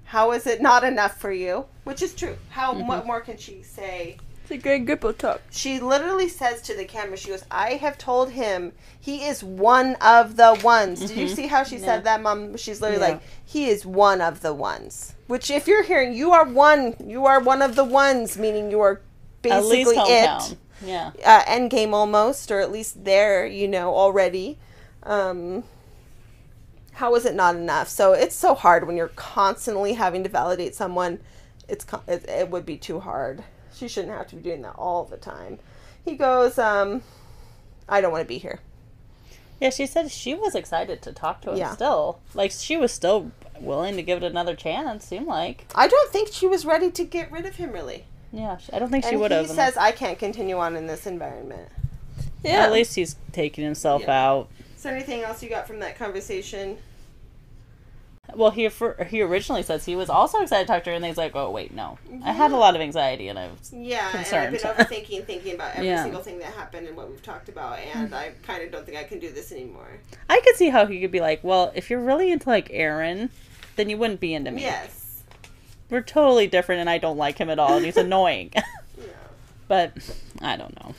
How is it not enough for you? Which is true. How what more can she say? It's a great Grippo talk. She literally says to the camera, she goes, I have told him he is one of the ones. Did you see how she said that, Mom? She's literally Yeah. like, he is one of the ones. Which, if you're hearing, you are one. You are one of the ones, meaning you are basically it. Yeah. uh, end game almost, or at least there, you know, already. Um, how is it not enough? So it's so hard when you're constantly having to validate someone. It's it, it would be too hard. She shouldn't have to be doing that all the time. He goes, um, I don't want to be here. Yeah, she said she was excited to talk to him Yeah. still. Like she was still willing to give it another chance, seemed like. I don't think she was ready to get rid of him, really. Yeah, she- I don't think she and would he says, I can't continue on in this environment. Yeah. At least he's taking himself Yeah. out. Is there anything else you got from that conversation? Well, he for, he originally says he was also excited to talk to her, and then he's like, "Oh wait, no, I had a lot of anxiety, and I was Yeah, concerned. and I've been overthinking, thinking about every Yeah. single thing that happened and what we've talked about, and I kind of don't think I can do this anymore. I could see how he could be like, well, if you're really into like Aaron, then you wouldn't be into me. Yes. We're totally different, and I don't like him at all, and he's annoying. Yeah. but I don't know.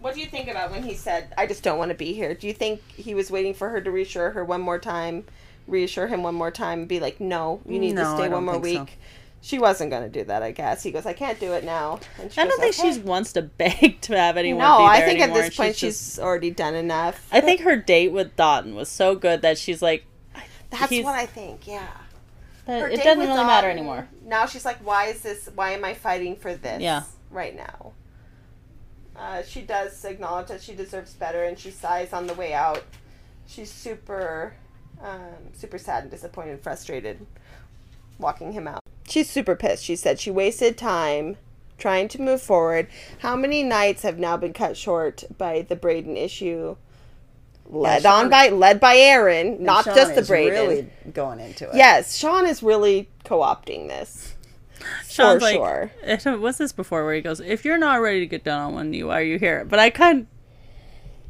What do you think about when he said, "I just don't want to be here"? Do you think he was waiting for her to reassure her one more time, reassure him one more time, and be like, "No, you need No, to stay don't one more think so. week"? She wasn't going to do that, I guess. He goes, "I can't do it now." And she I don't think "Okay." she wants to beg to have anyone. No, be I there think at this point she's, just- already done enough. I think her date with Dotun was so good that she's like, That's he's- what I think. Yeah. Her it doesn't really matter anymore. Now she's like, why is this? Why am I fighting for this? Yeah. Right now. Uh, she does acknowledge that she deserves better, and she sighs on the way out. She's super, um, super sad and disappointed, and frustrated, walking him out. She's super pissed. She said she wasted time trying to move forward. How many nights have now been cut short by the Brayden issue? Led Sean- on by led by Aaron, And not Sean just the is Brayden. really going into it. Yes, Sean is really co-opting this. Sean's for like, sure. it- what's this before where he goes, if you're not ready to get down on one knee, why are you here? But I kind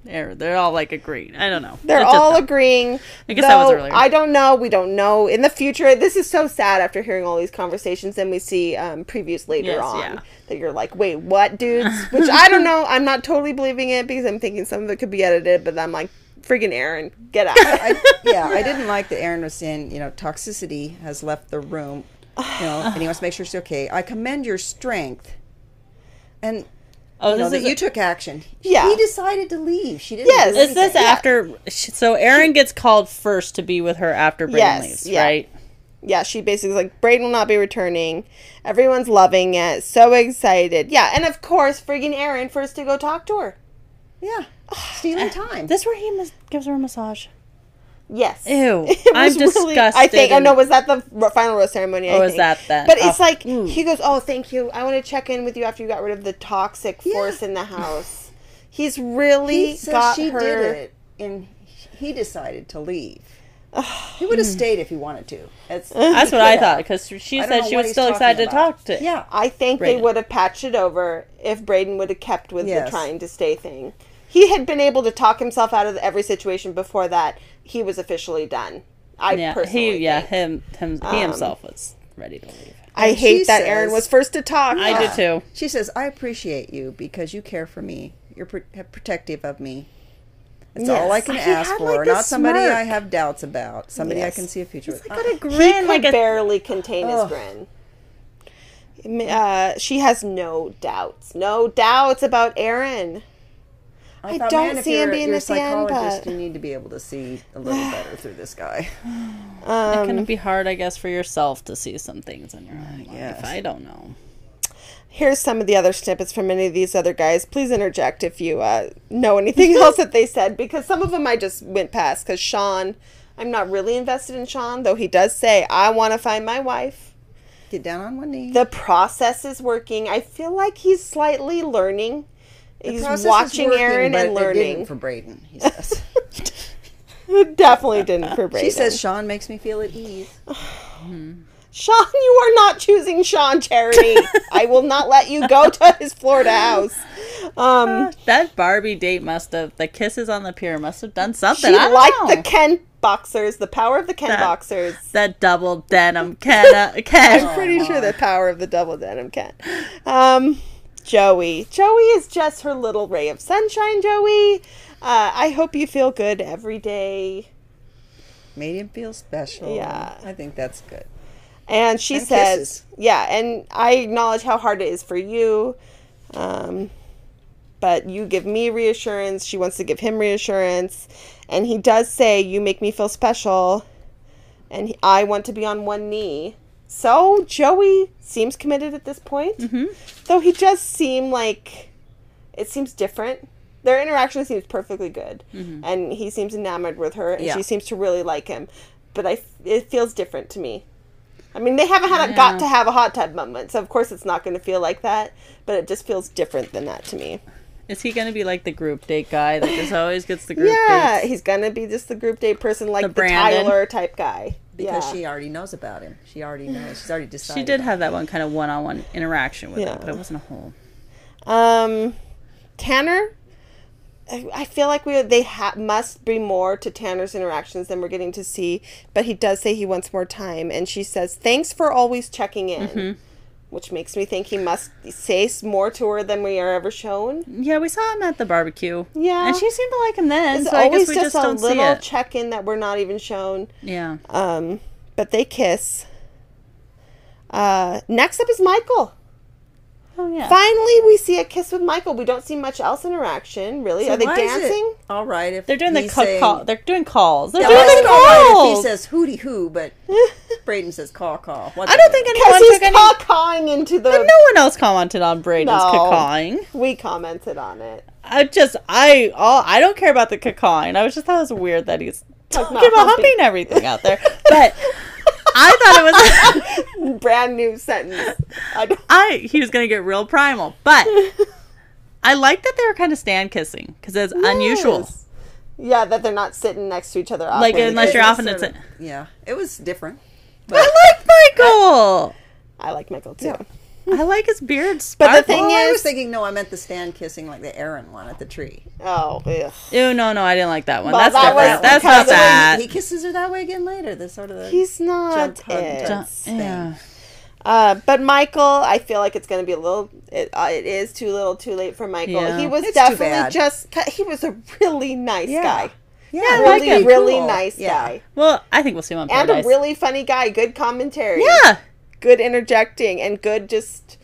they're, they're all like agreeing. I don't know. They're It's all dumb. agreeing. I guess that was earlier. I don't know. We don't know in the future. This is so sad after hearing all these conversations. Then we see um, previews later Yes, on yeah. that you're like, wait, what, dudes? Which I don't know. I'm not totally believing it because I'm thinking some of it could be edited. But I'm like, friggin' Aaron, get out. I, yeah, I didn't like that Aaron was saying, you know, toxicity has left the room, you know, and he wants to make sure she's okay. I commend your strength. And Oh, you know, this that is you took action. Yeah. He decided to leave. She didn't Yes. do Is this anything. after? So Aaron gets called first to be with her after Brayden Yes, leaves, yeah. right? yeah, she basically is like, Brayden will not be returning. Everyone's loving it. So excited. Yeah, and of course, friggin' Aaron first to go talk to her. Yeah. Stealing time. This where he mas- gives her a massage. Yes. Ew, I'm was really- disgusted. I think. And- no, was that the final rose ceremony? I Oh, was that then? But it's Oh. like he goes, "Oh, thank you. I want to check in with you after you got rid of the toxic Yeah. force in the house." He's really he got she her. did it, and he decided to leave. he would have stayed if he wanted to. That's, That's what I thought because she said she was still excited to talk to. Him. Yeah. I think they would have patched it over if Brayden would have kept with Yes. the trying to stay thing. He had been able to talk himself out of every situation before that. He was officially done. I yeah. personally, He, yeah, think. him, him, he Um, himself was ready to leave. I And hate she that Aaron was first to talk. I did too. She says, "I appreciate you because you care for me. You're pro- protective of me. That's all I can He ask had, for. like, Not somebody I have doubts about. Somebody I can see a future with." Got a he grin could like a barely contain his Ugh. grin. Uh, she has no doubts, no doubts about Aaron. I thought, don't man, see him being you're a psychologist, but- You need to be able to see a little better through this guy. It Um, can be hard, I guess, for yourself to see some things in your own life. guess. I don't know. here's some of the other snippets from any of these other guys. Please interject if you uh, know anything else that they said, because some of them I just went past. Because Sean, I'm not really invested in Sean, though he does say, I want to find my wife. Get down on one knee. The process is working. I feel like he's slightly learning. He's watching working, Aaron and it didn't learning. for Brayden. He says. Definitely didn't for Brayden. she says Sean makes me feel at ease. Sean, you are not choosing Sean Charity. I will not let you go to his Florida house. Um, That Barbie date must have the kisses on the pier must have done something. she I liked know. the Ken boxers, the power of the Ken That- boxers. that double denim Ken uh, Ken. I'm pretty sure the power of the double denim Ken. Um, Joey. Joey is just her little ray of sunshine, Joey. Uh, I hope you feel good every day. Made him feel special. Yeah. I think that's good. And she And says, kisses. yeah, and I acknowledge how hard it is for you. Um, but you give me reassurance. She wants to give him reassurance. And he does say, You make me feel special. And he, I want to be on one knee. So Joey seems committed at this point. Mm-hmm. Though he does seem like it seems different. Their interaction seems perfectly good. And he seems enamored with her. And Yeah. she seems to really like him. But I, it feels different to me. I mean, they haven't had a, got to have a hot tub moment, so of course it's not going to feel like that. But it just feels different than that to me. Is he gonna be like the group date guy that just always gets the group yeah, dates? he's gonna be just the group date person, like The the, Tyler type guy. Because yeah. she already knows about him. She already knows. She's already decided. She did have that one kind of one-on-one interaction with Yeah. him, but it wasn't a whole. Um, Tanner. I I feel like we they ha- must be more to Tanner's interactions than we're getting to see, but he does say he wants more time, and she says thanks for always checking in, Mm-hmm. Which makes me think he must say more to her than we are ever shown. Yeah, we saw him at the barbecue. Yeah. and she seemed to like him then. It's so I guess always we just, just a don't little check in that we're not even shown. yeah, Um, but they kiss. Uh, next up is Michael. Oh yeah. Finally, we see a kiss with Michael. We don't see much else interaction, really. So Are they why it dancing? All right. If They're doing the he's saying- call. They're doing calls. They're Yeah, doing it's the all right if he says hooty hoo, but Brayden says caw caw. What's I don't think gonna anyone Because he's took any. caw-cawing into the. But no one else commented on Brayden's No. cacawing. We commented on it. I just I all I don't care about the cacawing. I was just thought it was weird that he's talking about about humping. humping everything out there. But I thought it was a Brand new sentence. I I he was gonna get real primal, but I like that they were kind of stand kissing because it's unusual. Yeah, that they're not sitting next to each other. Like unless you're It off was and it's. sort of- yeah, it was different. I like Michael. I like Michael too. Yeah. I like his beard. But the sparkle. thing Oh, I is- was thinking, no, I meant the stand kissing like the Aaron one at the tree. Oh, ugh. Ew, no, no, I didn't like that one. Well, That's that was different. That's because not of when that. He kisses her that way again later. The sort of the he's not it. type. Yeah. Uh, but Michael, I feel like it's going to be a little. It, uh, it is too little, too late for Michael. Yeah. He was It's definitely just. He was a really nice Yeah. guy. yeah, I like really, him. really cool. nice Yeah. guy, Well, I think we'll see him on and a really funny guy. Good commentary. yeah. Good interjecting, and good just.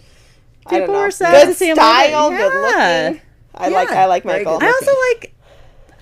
People were sad good to see him style, it. good Yeah. looking. I like. I like Michael. I also like.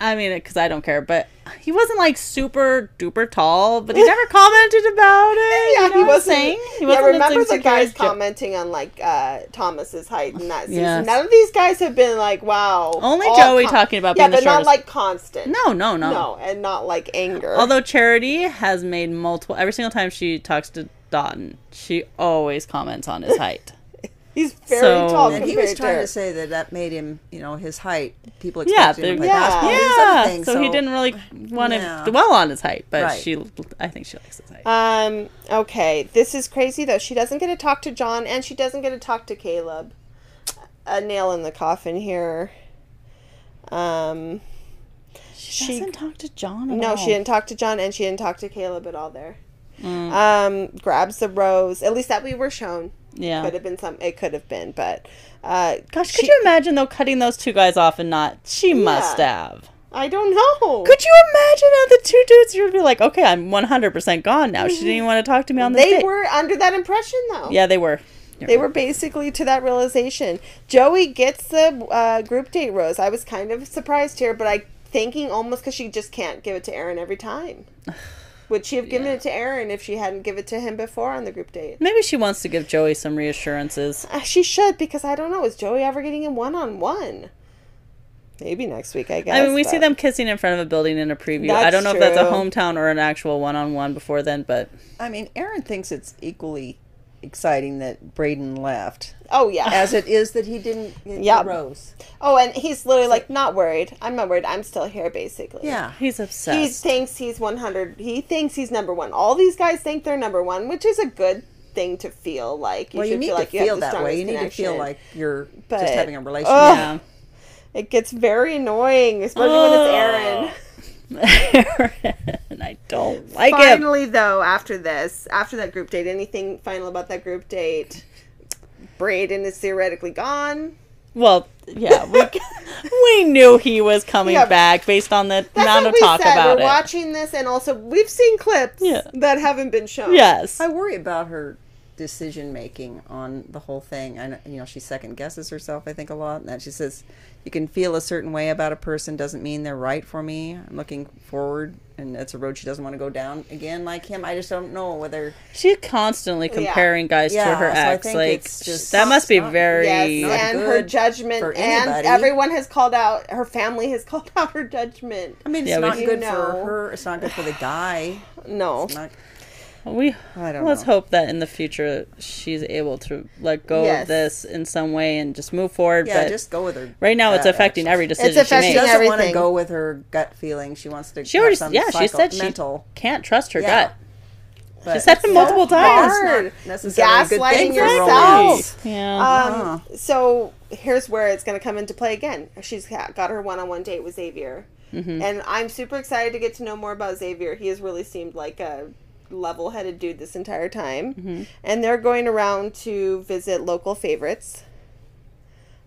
I mean, because I don't care, but he wasn't like super duper tall, but he never commented about it. Yeah, you know he wasn't. saying? He yeah, wasn't remember the guys commenting on like uh Thomas's height in that season. Yes. None of these guys have been like, wow. Only Joey talking about yeah, but not like constant. No, no, no. no, and not like anger. Although Charity has made multiple, every single time she talks to Dotun, she always comments on his height. he's very So- tall And he was trying her. to say that that made him, you know, his height. People Yeah, expected him to play yeah. basketball. yeah, other things, so, he didn't really want Yeah. to dwell on his height, but Right. she, I think she likes his height. Um. Okay. This is crazy though. She doesn't get to talk to John, and she doesn't get to talk to Caleb. A nail in the coffin here. Um. she, she- doesn't talk to John. At No, all. she didn't talk to John, and she didn't talk to Caleb at all. There. Mm. Um. Grabs the rose. At least that we were shown. Yeah. Could have been some. It could have been, but. Uh, Gosh, she- could you imagine though cutting those two guys off and not? She must have. I don't know. Could you imagine how the two dudes would be like, okay, I'm 100% gone now. She didn't even want to talk to me on this they date. were under that impression though. Yeah, they were. They were basically to that realization. Joey gets the uh, group date rose. I was kind of surprised here, but I thinking almost because she just can't give it to Aaron every time. Would she have given Yeah. it to Aaron if she hadn't given it to him before on the group date? Maybe she wants to give Joey some reassurances. Uh, she should because I don't know. Is Joey ever getting him one on one? Maybe next week, I guess. I mean, we see them kissing in front of a building in a preview. I don't know if that's a hometown or an actual one-on-one before then, but I mean, Aaron thinks it's equally exciting that Brayden left Oh yeah. as it is that he didn't get Yeah. the rose. oh, and he's literally like, not worried. I'm not worried. I'm still here, basically. Yeah. he's obsessed. He thinks he's 100. He thinks he's number one. All these guys think they're number one, which is a good thing to feel like. well, you need feel to like feel that way. You need to feel like you're But- just having a relationship. Ugh. yeah. It gets very annoying, especially when it's Aaron. and I don't like it. Finally, though, after this, after that group date, anything final about that group date? Brayden is theoretically gone. Well, yeah, we we knew he was coming Yeah. back based on the That's amount of talk said. about We're it. watching this, and also we've seen clips Yeah. that haven't been shown. Yes. I worry about her decision making on the whole thing. And you know, she second guesses herself. I think a lot, and that she says, "You can feel a certain way about a person doesn't mean they're right for me. I'm looking forward, and it's a road she doesn't want to go down again, like him. I just don't know whether She's constantly comparing guys to her so I ex. think Like it's just that must be very. Yes, Not and her judgment, for and everyone has called out. Her family has called out her judgment. I mean, it's Yeah, not You good know. for her. It's not good for the guy. No, It's not, We I don't let's know. hope that in the future she's able to let go Yes. of this in some way and just move forward. yeah, but just go with her. right now, it's affecting actually. every decision It's affecting she She doesn't want to everything. go with her gut feeling. She wants to. She have already, some yeah, she psycho- said she can't trust her Yeah. gut. but She said it multiple not- times. Hard. necessarily a good Gaslighting yourself. Yeah. Um, so here's where it's going to come into play again. She's got her one-on-one date with Xavier, Mm-hmm. and I'm super excited to get to know more about Xavier. He has really seemed like a level-headed dude this entire time, Mm-hmm. and they're going around to visit local favorites.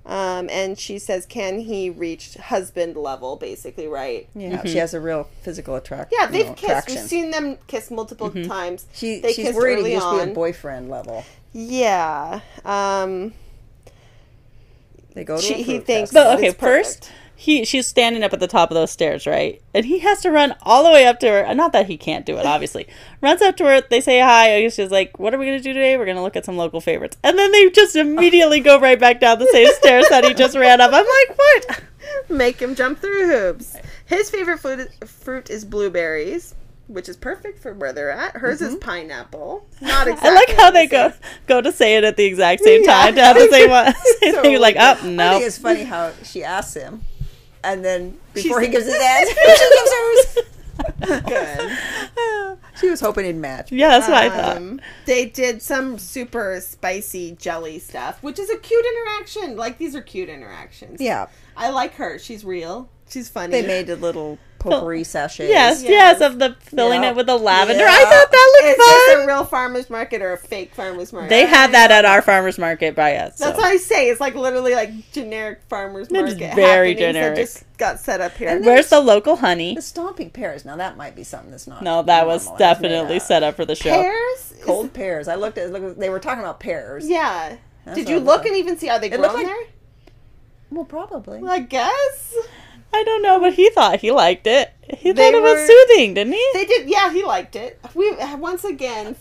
Um, and she says, "Can he reach husband level?" Basically, right? Yeah, Mm-hmm. she has a real physical attraction. Yeah, they've know, kissed. attraction. We've seen them kiss multiple times. She, they she's kissed worried early he used be on. a boyfriend level. Yeah. Um, They go to She- he thinks- But okay, It's perfect. First he she's standing up at the top of those stairs, right? And he has to run all the way up to her. Not that he can't do it, obviously. Runs up to her. They say hi. And she's like, "What are we gonna do today? We're gonna look at some local favorites." And then they just immediately go right back down the same stairs that he just ran up. I'm like, "What?" make him jump through hoops. His favorite fruit fruit is blueberries, which is perfect for where they're at. Hers is mm-hmm. pineapple. Not exactly. I like how they go same. go to say it at the exact same Yeah. time to have the same one. Same So thing. Like, weird. up, I no. think it's funny how she asks him, and then before She's- he gives his answer, she gives hers. Good. She was hoping he'd match. Yeah, that's what I thought. Um, they did some super spicy jelly stuff, which is a cute interaction. Like these are cute interactions. Yeah, I like her. She's real. She's funny. they made a little potpourri sachets. Yes, Yes. yes, of the filling Yeah. it with the lavender. Yeah. I thought that looked fun. Is this a real farmer's market or a fake farmer's market? They had that at our farmers market by us. That's so. what I say. It's like literally like generic farmer's It's market. very generic. Just got set up here. And Where's the local honey? The stomping pears. Now that might be something that's not. No, that was. That's definitely set up for the show. pears? Is- Cold pears. I looked at. Look, they were talking about pears. Yeah. That's Did you look and even see how they It grown like- there? Well, probably. I guess I don't know, but he thought he liked it. He They thought it was soothing, didn't he? they did. Yeah, he liked it. We once again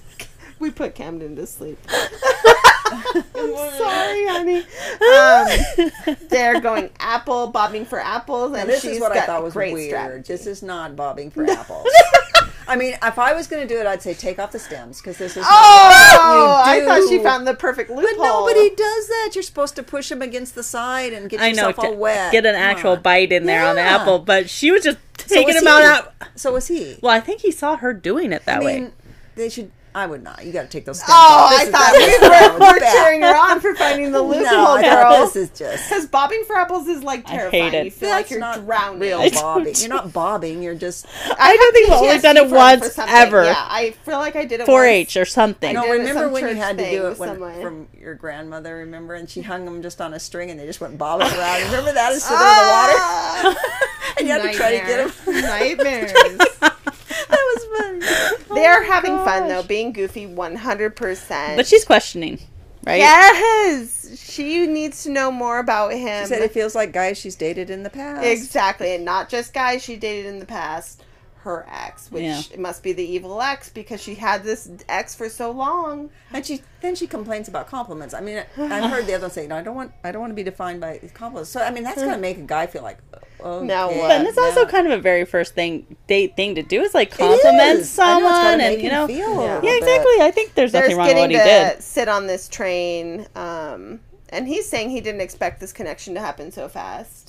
we put Camden to sleep. I'm sorry, honey. Um, they're going apple bobbing for apples, Now, and this she's is what got I thought was weird. strategy. This is not bobbing for apples. I mean, if I was going to do it, I'd say take off the stems because this is. Oh, You I thought she found the perfect loophole. But nobody does that. You're supposed to push them against the side and get I know, yourself all wet. get an Come actual on. bite in there on the apple, but she was just So taking was him out. he. out. So was he. Well, I think he saw her doing it that I way. they should. I would not. You got to take those stems Oh, off. I thought we were, that we're cheering her on for finding the loophole, No, girl. this is just. Because bobbing for apples is like I terrifying. hate it. You feel That's like you're not drowning. real bobbing. You're not bobbing. You're just. I don't think we've only done it once ever. Yeah, I feel like I did it 4-H or something. I No, did it at remember some when you had to do it when, from your grandmother? Remember, and she hung them just on a string, and they just went bobbing around. Remember that instead of the water, Ah! and you had to try to get them. Nightmares. That was funny. They're having fun though, being goofy 100%. But she's questioning, right? Yes! She needs to know more about him. She said it feels like guys she's dated in the past. Exactly, and not just guys she dated in the past. Her ex, which Yeah. must be the evil ex because she had this ex for so long. And she then she complains about compliments. I mean, I've heard the other one say, "No, I don't want. I don't want to be defined by compliments." So I mean, that's gonna make a guy feel like, okay, Now what? But it's also now- kind of a very first thing date thing to do is like compliment is. I know, it's gotta someone and you know feel Yeah. Yeah, exactly. I think there's There's nothing wrong with getting what he to did. sit on this train, um, and he's saying he didn't expect this connection to happen so fast.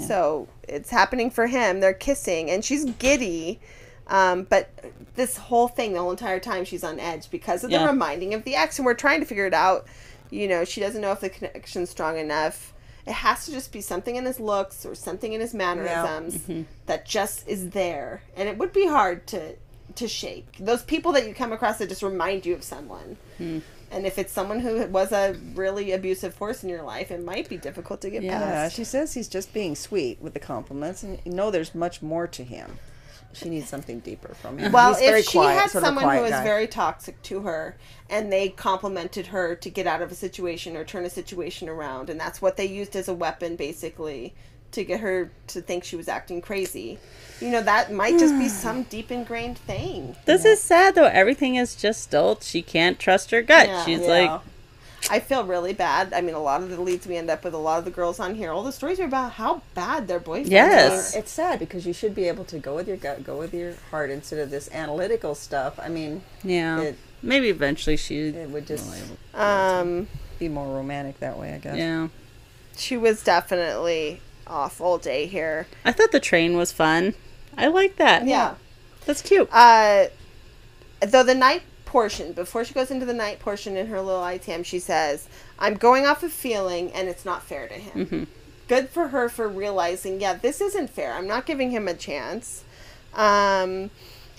So it's happening for him. They're kissing, and she's giddy. Um, but this whole thing, the whole entire time, she's on edge because of the reminding of the ex, and we're trying to figure it out. You know, she doesn't know if the connection's strong enough. It has to just be something in his looks or something in his mannerisms Mm-hmm. that just is there, and it would be hard to to shake. Those people that you come across that just remind you of someone. Hmm. And if it's someone who was a really abusive force in your life, it might be difficult to get Yeah. Yeah, she says he's just being sweet with the compliments, and you know there's much more to him. She needs something deeper from him. Well, He's very if she quiet, had sort of a someone who was guy. very toxic to her and they complimented her to get out of a situation or turn a situation around, and that's what they used as a weapon basically to get her to think she was acting crazy, you know, that might just be some deep ingrained thing. This is sad though. Everything is just still she can't trust her gut. Yeah. She's Yeah. like I feel really bad. I mean, a lot of the leads we end up with, a lot of the girls on here, all the stories are about how bad their boyfriends Yes. are. It's sad because you should be able to go with your gut, go with your heart instead of this analytical stuff. I mean, Yeah. It- Maybe eventually she it would just Um, be more romantic that way, I guess. Yeah. she was definitely off all day here. I thought the train was fun. I like that. Yeah. That's cute. Uh, though the night portion, before she goes into the night portion in her little ITM, she says, I'm going off of feeling and it's not fair to him. Good for her for realizing, yeah, this isn't fair. I'm not giving him a chance. Um,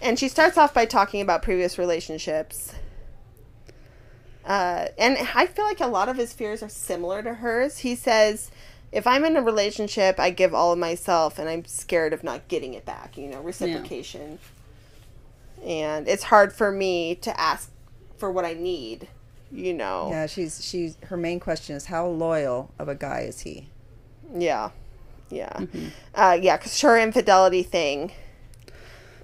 and she starts off by talking about previous relationships. Uh, and I feel like a lot of his fears are similar to hers. He says, if I'm in a relationship, I give all of myself and I'm scared of not getting it back, you know, reciprocation. And it's hard for me to ask for what I need, you know. Yeah, she's she's her main question is how loyal of a guy is he? Yeah. Yeah. Mm-hmm. Uh, yeah, because her infidelity thing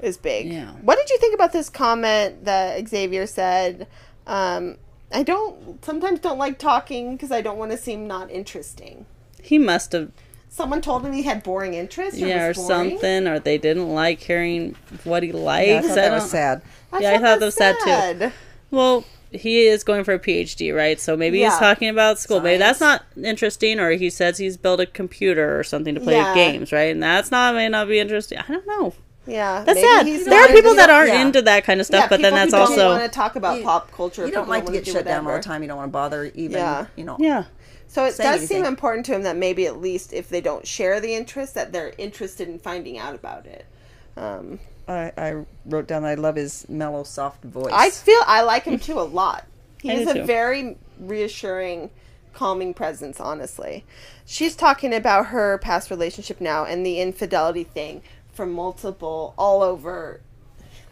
is big. Yeah. What did you think about this comment that Xavier said? Um, I don't sometimes don't like talking because I don't want to seem not interesting. He must have Someone told him he had boring interests. Or yeah, or boring? something, or they didn't like hearing what he likes. Yeah, I thought that was don't- sad. Yeah, I thought that was sad, too. too. Well, he is going for a PhD, right? So maybe he's talking about school. Maybe that's not interesting, or he says he's built a computer or something to play Yeah. games, right? And that's not may not be interesting. I don't know. Yeah, That's sad. There are people that aren't yeah. into that kind of stuff, yeah, but then that's don't also want to talk about You- pop culture. You don't like to wanna get do shut down all the time. You don't want to bother even, Yeah. you know. yeah. So it say does seem important to him that maybe at least if they don't share the interest, that they're interested in finding out about it. Um, I, I wrote down that I love his mellow, soft voice. I feel I like him too a lot. I He's a too. very reassuring, calming presence. Honestly, she's talking about her past relationship now and the infidelity thing from multiple, all over,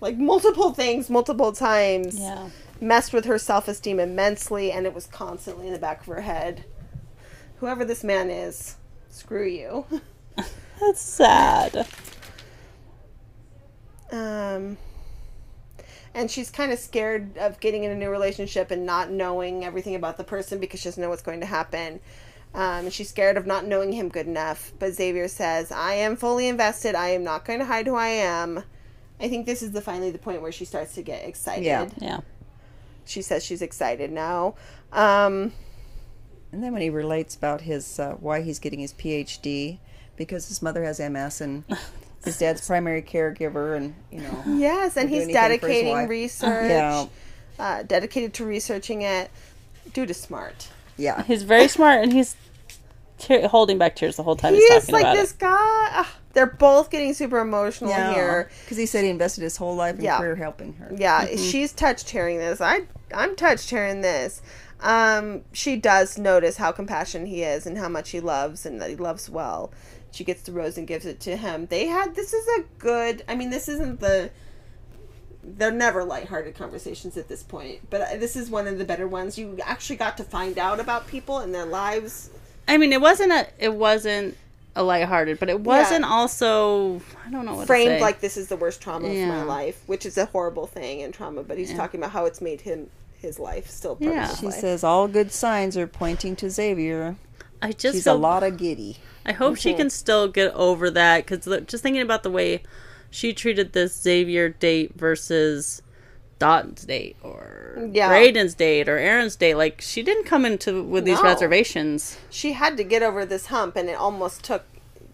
like multiple things, multiple times. Yeah. messed with her self esteem immensely, and it was constantly in the back of her head. Whoever this man is, screw you. That's sad. Um, and she's kind of scared of getting in a new relationship and not knowing everything about the person because she doesn't know what's going to happen. Um, she's scared of not knowing him good enough. But Xavier says, I am fully invested. I am not going to hide who I am. I think this is the finally the point where she starts to get excited. Yeah. Yeah. She says she's excited now. Um, And then when he relates about his uh, why he's getting his PhD, because his mother has MS and his dad's primary caregiver, and you know, Yes, and he's anything for his dedicating research. Yeah. Uh, dedicated to researching it. Dude is smart. yeah, He's very smart, and he's te- holding back tears the whole time He he's is talking like about this it. guy. they're both getting super emotional yeah. here. because he said he invested his whole life and Yeah. career helping her. Yeah, Mm-hmm. she's touched hearing this. I I'm touched hearing this. Um, she does notice how compassionate he is and how much he loves and that he loves well. She gets the rose and gives it to him. They had this is a good. I mean, this isn't the. They're never lighthearted conversations at this point, but this is one of the better ones. You actually got to find out about people and their lives. I mean, it wasn't a it wasn't a lighthearted, but it wasn't also I don't know what to framed like this is the worst trauma of my life, which is a horrible thing and trauma. But he's talking about how it's made him his life still part Yeah. of his She life. says all good signs are pointing to Xavier. I just She's feel, a lot of giddy. I hope she can mhm. still get over that because just thinking about the way she treated this Xavier date versus Dotun's date or Yeah. Brayden's date or Aaron's date, like she didn't come into with these No. reservations. she had to get over this hump, and it almost took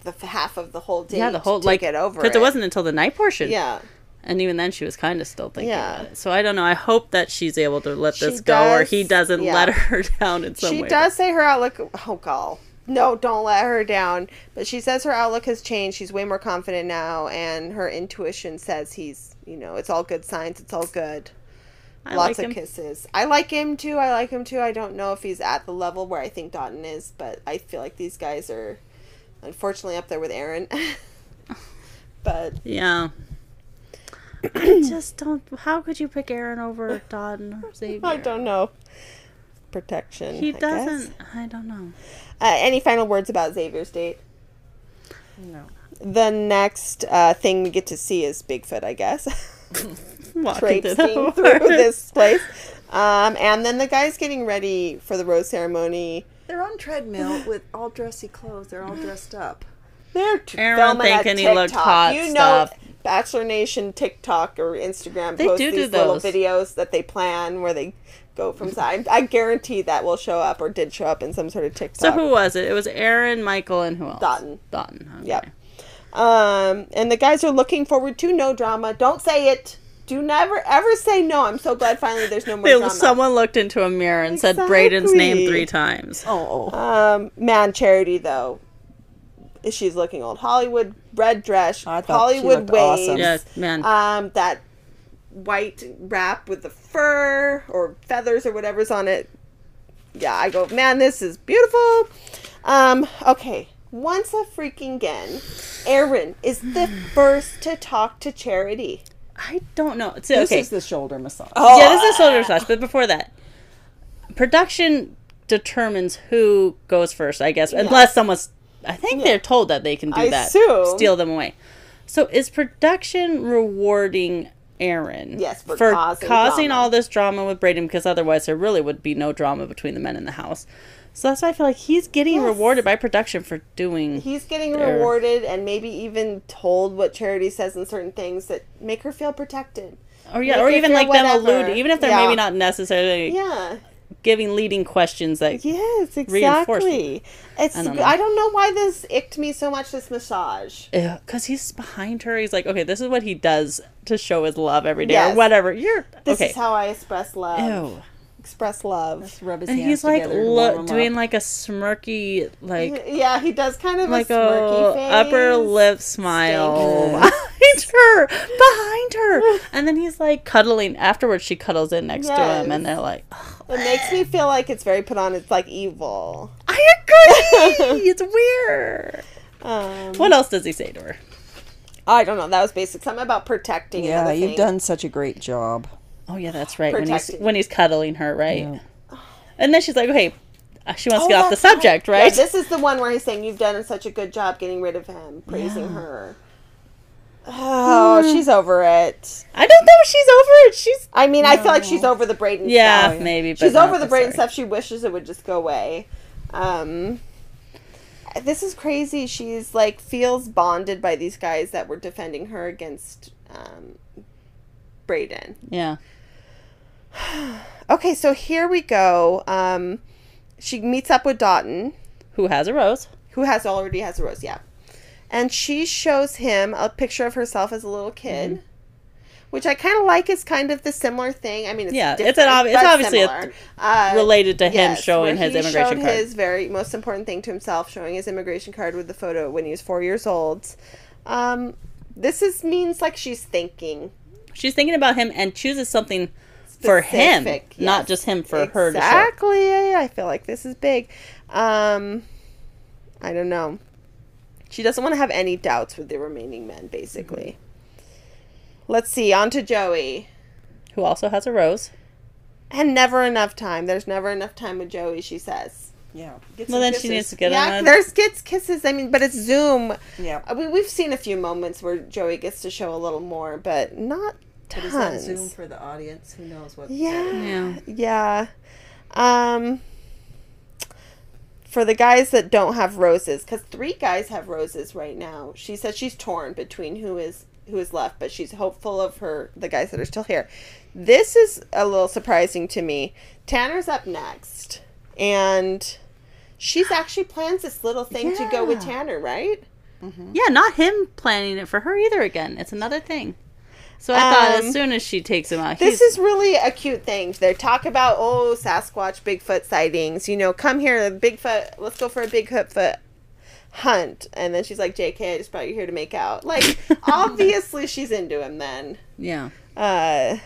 the f- half of the whole day. yeah, the whole to like get over because it wasn't until the night portion. Yeah, and even then she was kind of still thinking Yeah. it. So I don't know. I hope that she's able to let this She go, or he doesn't yeah. let her down in some she way. She does say her outlook. Oh god, no, don't let her down. But she says her outlook has changed. She's way more confident now, and her intuition says he's. You know, it's all good signs. It's all good. I Lots like of him. kisses. I like him too. I like him too. I don't know if he's at the level where I think Dotun is, but I feel like these guys are unfortunately up there with Aaron. but Yeah. I just don't. How could you pick Aaron over Dotun or Xavier? I don't know. Protection. He I doesn't. I don't know. Uh, any final words about Xavier's date? No. The next uh, thing we get to see is Bigfoot, I guess, Walking through traipsing through this place. Um, and then the guy's getting ready for the rose ceremony. They're on treadmill with all dressy clothes. They're all dressed up. They're t- Aaron filming a thinking he looked TikTok. hot You know, stuff. Bachelor Nation TikTok or Instagram They post do do these little videos that they plan where they go from side. I guarantee that will show up or did show up in some sort of TikTok. So who was it? It was Aaron, Michael, and who else? Dotun. Dotun. Okay. Yep. Um, and the guys are looking forward to no drama. Don't say it. Do never ever say no. I'm so glad finally there's no more drama. someone looked into a mirror and said Brayden's name three times. Oh, oh. Um, man, Charity though, she's looking old. Hollywood red dress, I Hollywood looked waves. awesome. Yeah, man. Um, that white wrap with the fur or feathers or whatever's on it. Yeah, I go, man, this is beautiful. Um, okay. Once a freaking again, Aaron is the first to talk to Charity. I don't know. It's, This okay. is the shoulder massage. Oh, yeah, this is the shoulder massage. But before that, production determines who goes first, I guess, unless someone's. I think they're told that they can do I that. assume. Steal them away. So is production rewarding Aaron? Yes, for causing drama. all this drama with Brayden because otherwise there really would be no drama between the men in the house. So that's why I feel like he's getting Yes. rewarded by production for doing. He's getting There. rewarded and maybe even told what Charity says in certain things that make her feel protected. or yeah, Make or even like them whatever. allude, even if they're Yeah. maybe not necessarily Yeah. Giving leading questions that Yes, Reinforce exactly. It's I I don't don't, know. know. why this icked me so much. This massage. because he's behind her. He's like, okay, this is what he does to show his love every day Yes. or whatever. You're This okay. is how I express love. Ew. Express love. Let's rub his And hands he's like lo- doing up. like a smirky, like Yeah, he does kind of like a smirky a face. upper lip smile behind her, behind her, and then he's like cuddling. Afterwards, she cuddles in next to him, and they're like, "Oh, It makes me feel like it's very put on. It's like evil. "I agree, it's weird." Um, What else does he say to her? I don't know. That was basic. Something about protecting. Yeah, you've thing. done such a great job. Oh yeah, that's right. When he's when he's cuddling her, right? Yeah. And then she's like, "Okay." uh, She wants Oh, to get off the that's right. subject, Yeah, right? this is the one where he's saying you've done such a good job getting rid of him, praising Yeah. her. Oh, she's over it. I don't know if she's over it. She's I mean, I feel like she's over the Brayden stuff. yeah, stuff. maybe. But She's over the Brayden stuff. She wishes it would just go away. Um, this is crazy. She's like feels bonded by these guys that were defending her against um, Brayden. Yeah. Okay, so here we go. Um, she meets up with Dotun, Who has a rose? who has already has a rose, yeah, and she shows him a picture of herself as a little kid. Mm-hmm. Which I kind of like is kind of the similar thing. I mean, it's Yeah, it's an ob- it's obviously a- similar. Uh, Related to him yes, showing his immigration card. his very most important thing to himself, showing his immigration card with the photo when he was four years old. Um, this is means like she's thinking She's thinking about him and chooses something for him, specific, not just him for her to. Exactly. Yeah, yeah, I feel like this is big. Um, I don't know. She doesn't want to have any doubts with the remaining men, basically. Mm-hmm. Let's see. On to Joey. Who also has a rose. And never enough time. There's never enough time with Joey, she says. Yeah. Well, Get some then she needs to get yeah, on a there's gets kisses. I mean, but it's Zoom. Yeah. Uh, We, we've seen a few moments where Joey gets to show a little more, but not But tons. is that Zoom for the audience? Who knows what? Yeah. Yeah. Yeah. Um for the guys that don't have roses cuz three guys have roses right now. She said she's torn between who is who is left, but she's hopeful of her the guys that are still here. This is a little surprising to me. Tanner's up next and she's actually plans this little thing to go with Tanner, right? Yeah, not him planning it for her either again. It's another thing. So I thought Um, as soon as she takes him out, This is really a cute thing. They talk about oh Sasquatch, Bigfoot sightings. You know, come here, Bigfoot. Let's go for a Bigfoot foot hunt. And then she's like, "Jk, I just brought you here to make out." Like, obviously, she's into him. Then, yeah. uh,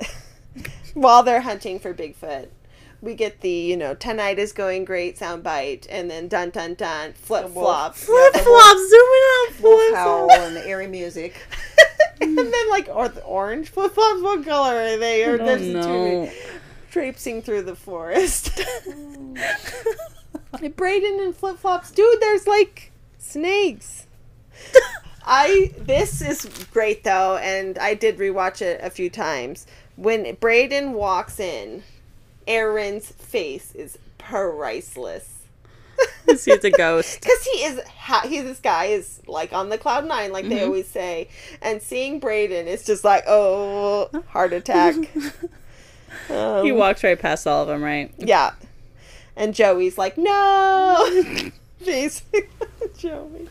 while they're hunting for Bigfoot, we get the you know tonight is going great soundbite, and then dun dun dun flip flop, Flip flop, zooming out, flip and the airy music. and then like or the orange flip flops. What color are they? Or there's know. traipsing through the forest. Brayden and flip flops, dude. There's like snakes. I this is great though, and I did rewatch it a few times. When Brayden walks in, Aaron's face is priceless. He's a ghost. Because he is, ha- he this guy is like on the cloud nine, like they always say, and seeing Brayden is just like, oh, heart attack. Um, He walks right past all of them, right? yeah, and Joey's like, no, basically, Joey.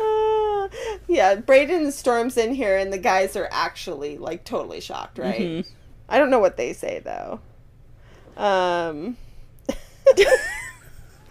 Ah. yeah, Brayden storms in here, and the guys are actually like totally shocked, right? Mhm. I don't know what they say though. Um.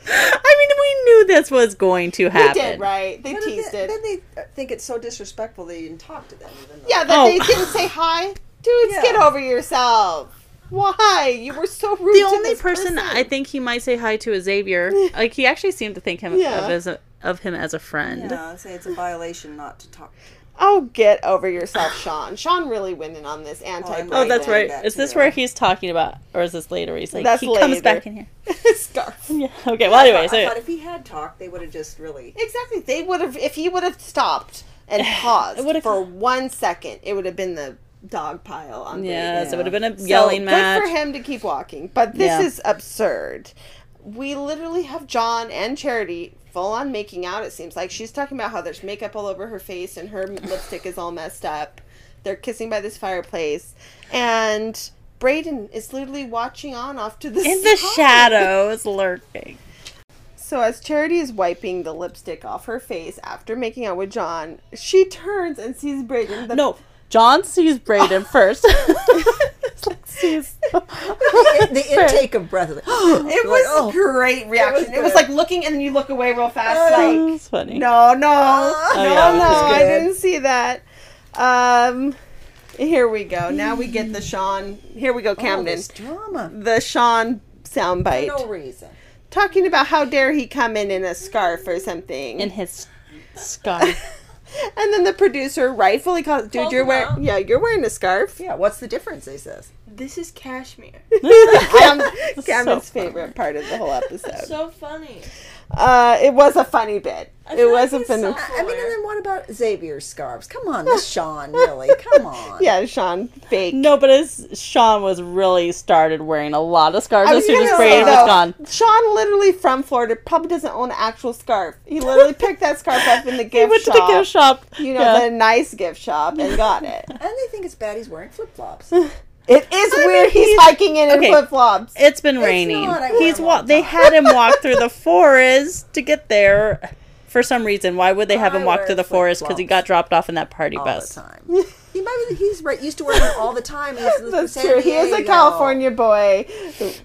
I mean, we knew this was going to happen. They did, right? They But teased then, it. then they uh, think it's so disrespectful they didn't talk to them. Even. Yeah, that Oh. they didn't say hi. Dudes, Yeah. get over yourself. Why? You were so rude The to only this person, I think he might say hi to is Xavier. like he actually seemed to think him Yeah. of as a, of him as a friend. Yeah, say it's a violation not to talk. Oh, get over yourself, Sean. Sean really went in on this anti I'm- Oh, that's right. That Is this too. where he's talking about, or is this later? He's like, That's he comes back in here. Scarf. Yeah. Okay. Well, anyway, I so thought if he had talked, they would have just really. Exactly. They would have, if he would have stopped and paused It would've- for one second, it would have been the dog pile on yes, Brayden. it would have been a So, yelling match. Good for him to keep walking, but this Yeah. is absurd. We literally have John and Charity full on making out. It seems like she's talking about how there's makeup all over her face and her lipstick is all messed up. They're kissing by this fireplace, and Brayden is literally watching on off to the In the side. shadows, lurking. So as Charity is wiping the lipstick off her face after making out with John, she turns and sees Brayden. The No, John sees Brayden first. It's like the intake of breath. like, It was like, oh. a great reaction. It was, good. like looking and then you look away real fast, like It's funny. no, no, Oh, no, yeah, no, I didn't see that. Um, here we go. Now we get the Sean. Here we go, all Camden. drama. The Sean soundbite No reason. talking about how dare he come in in a scarf or something. In his scarf. And then the producer rightfully calls, dude, Calls you're him wearing, out. yeah, you're wearing a scarf. Yeah, what's the difference? He says. This is cashmere. Cam, Cameron's So favorite part of the whole episode. so funny. Uh, it was a funny bit. I It was like a funny. I mean, and then what about Xavier's scarves? Come on, this Sean, really? Come on. Yeah, Sean, fake. no, but as Sean was really started wearing a lot of scarves I as was soon gonna as say, was though, gone. Sean, literally from Florida, probably doesn't own an actual scarf. He literally picked that scarf up in the gift He went shop. to the gift shop. You know, Yeah. the nice gift shop, and got it. And they think it's bad he's wearing flip flops. It is I weird. mean, he's, he's- hiking in, in okay. flip flops. It's been raining. not. He's them wa- they had him walk through the forest to get there for some reason. Why would they have I him walk through the forest? Because he got dropped off in that party all bus. the time. He might be, he's right used to wearing them all the time. He's That's San true. He is a California boy.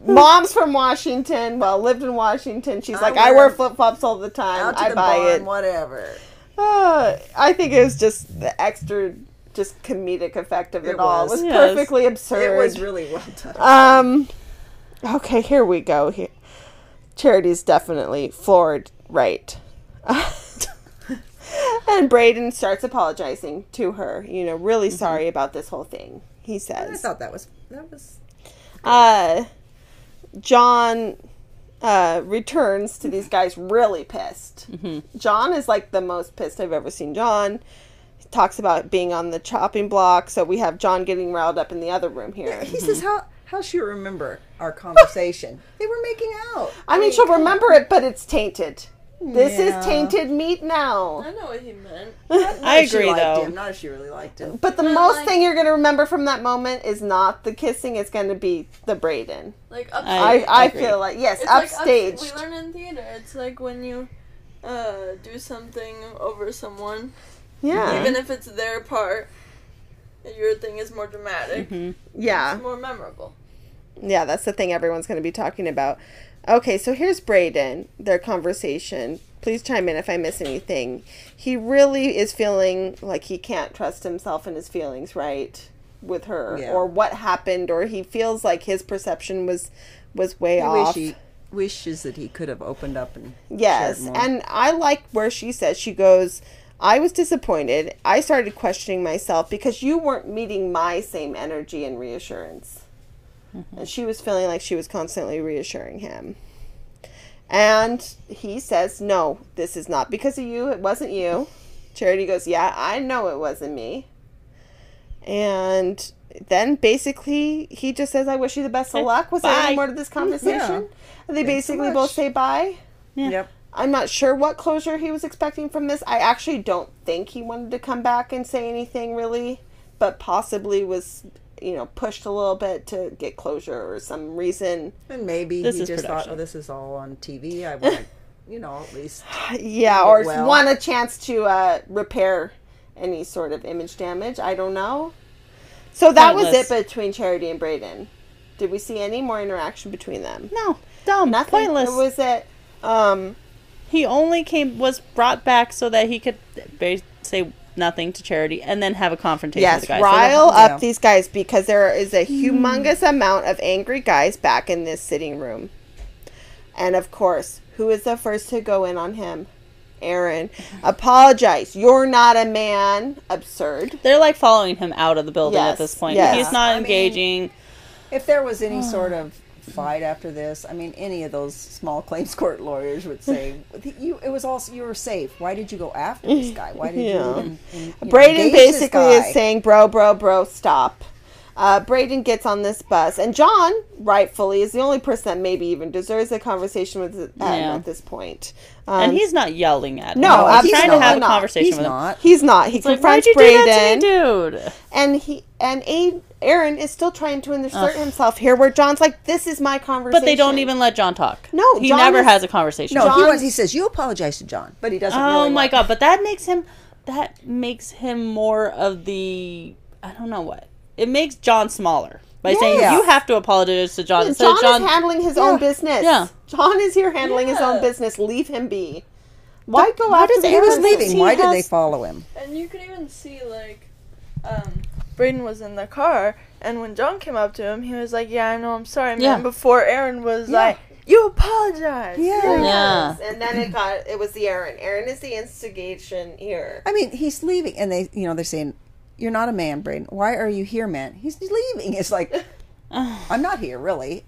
Mom's from Washington. Well, lived in Washington. She's I like, I wear wear 'em flip flops all the time. Out to I the buy barn, it. whatever. Uh, I think it was just the extra, just comedic effect of it, It all. was. It was Yes. perfectly absurd. It was really well done. Um, okay, here we go. Here, Charity's definitely floored, right? and Brayden starts apologizing to her. You know, really sorry about this whole thing. He says. I thought that was that was Uh, John uh, returns to these guys really pissed. John is like the most pissed I've ever seen John. He talks about being on the chopping block. So we have John getting riled up in the other room here. He says, "How how she remember our conversation? they were making out. I mean, she'll remember it, but it's tainted. This Yeah. is tainted meat now. I know what he meant. I if she agree, liked though. Him, not if she really liked him. But the But, most like- thing you're going to remember from that moment is not the kissing, it's going to be the Brayden. Like I- upstage. I, I agree. feel like, yes, It's like upstaged. ups- we learn in theater. It's like when you uh, do something over someone, yeah. even if it's their part, your thing is more dramatic. Mm-hmm. yeah. It's more memorable. Yeah, that's the thing everyone's going to be talking about. Okay, so here's Brayden, their conversation. Please chime in if I miss anything. He really is feeling like he can't trust himself and his feelings, right? With her Yeah. or what happened or he feels like his perception was was way I wish off. he wishes that he could have opened up and Yes, more. and I like where she says she goes. I was disappointed. I started questioning myself because you weren't meeting my same energy and reassurance. Mm-hmm. And she was feeling like she was constantly reassuring him. And he says, No, this is not because of you. It wasn't you. Charity goes, Yeah, I know it wasn't me. And then basically he just says, I wish you the best of luck. Was there bye. any more to this conversation? And they Thanks so basically both say bye. Yep. I'm not sure what closure he was expecting from this. I actually don't think he wanted to come back and say anything really, but possibly was, you know, pushed a little bit to get closure or some reason. And maybe This he just production. thought, oh, this is all on TV. I want, you know, at least. Yeah, or well. want a chance to uh, repair any sort of image damage. I don't know. So that was it between Charity and Brayden. Did we see any more interaction between them? No, dumb, Nothing. pointless. Or was it? Um, he only came was brought back so that he could say nothing to Charity and then have a confrontation Yes, with the guy. rile so up yeah. these guys because there is a hmm. humongous amount of angry guys back in this sitting room. And of course, who is the first to go in on him? Aaron. Apologize. You're not a man. Absurd. they're like following him out of the building Yes, at this point. yes. He's not I mean- engaging. If there was any sort of fight after this, I mean, any of those small claims court lawyers would say, "You, it was all you were safe. Why did you go after this guy? Why did Yeah. you?" Even, in- you know, Brayden this basically is saying, bro, bro, bro, stop. Uh, Brayden gets on this bus, and John, rightfully, is the only person that maybe even deserves a conversation with Adam Yeah. at this point. Um, and he's not yelling at him. No, he's trying to absolutely have a conversation He's with him. not. he's not. He It's like, confronts why'd you do Brayden, that to me, dude? and he and A- Aaron is still trying to insert himself here, where John's like, "This is my conversation." But they don't even let John talk. No, he John never is- has a conversation. No, he John's- wants, he says you apologize to John, but he doesn't. Oh really my want- god! But that makes him. That makes him more of the. I don't know what. It makes John smaller by saying you have to apologize to John instead John, of John. is handling his own business. Yeah. John is here handling his own business. Leave him be. Why go why after the He was leaving. He Why did they follow him? And you could even see like, um, Brayden was in the car, and when John came up to him, he was like, "Yeah, I know, I'm sorry, man." Yeah. Before Aaron was Yeah. like, "You apologize." Yeah. Yeah. And then it got it was the Aaron. Aaron is the instigation here. I mean, he's leaving, and they, you know, they're saying, "You're not a man, Brayden. Why are you here, man?" He's leaving. It's like, I'm not here, really.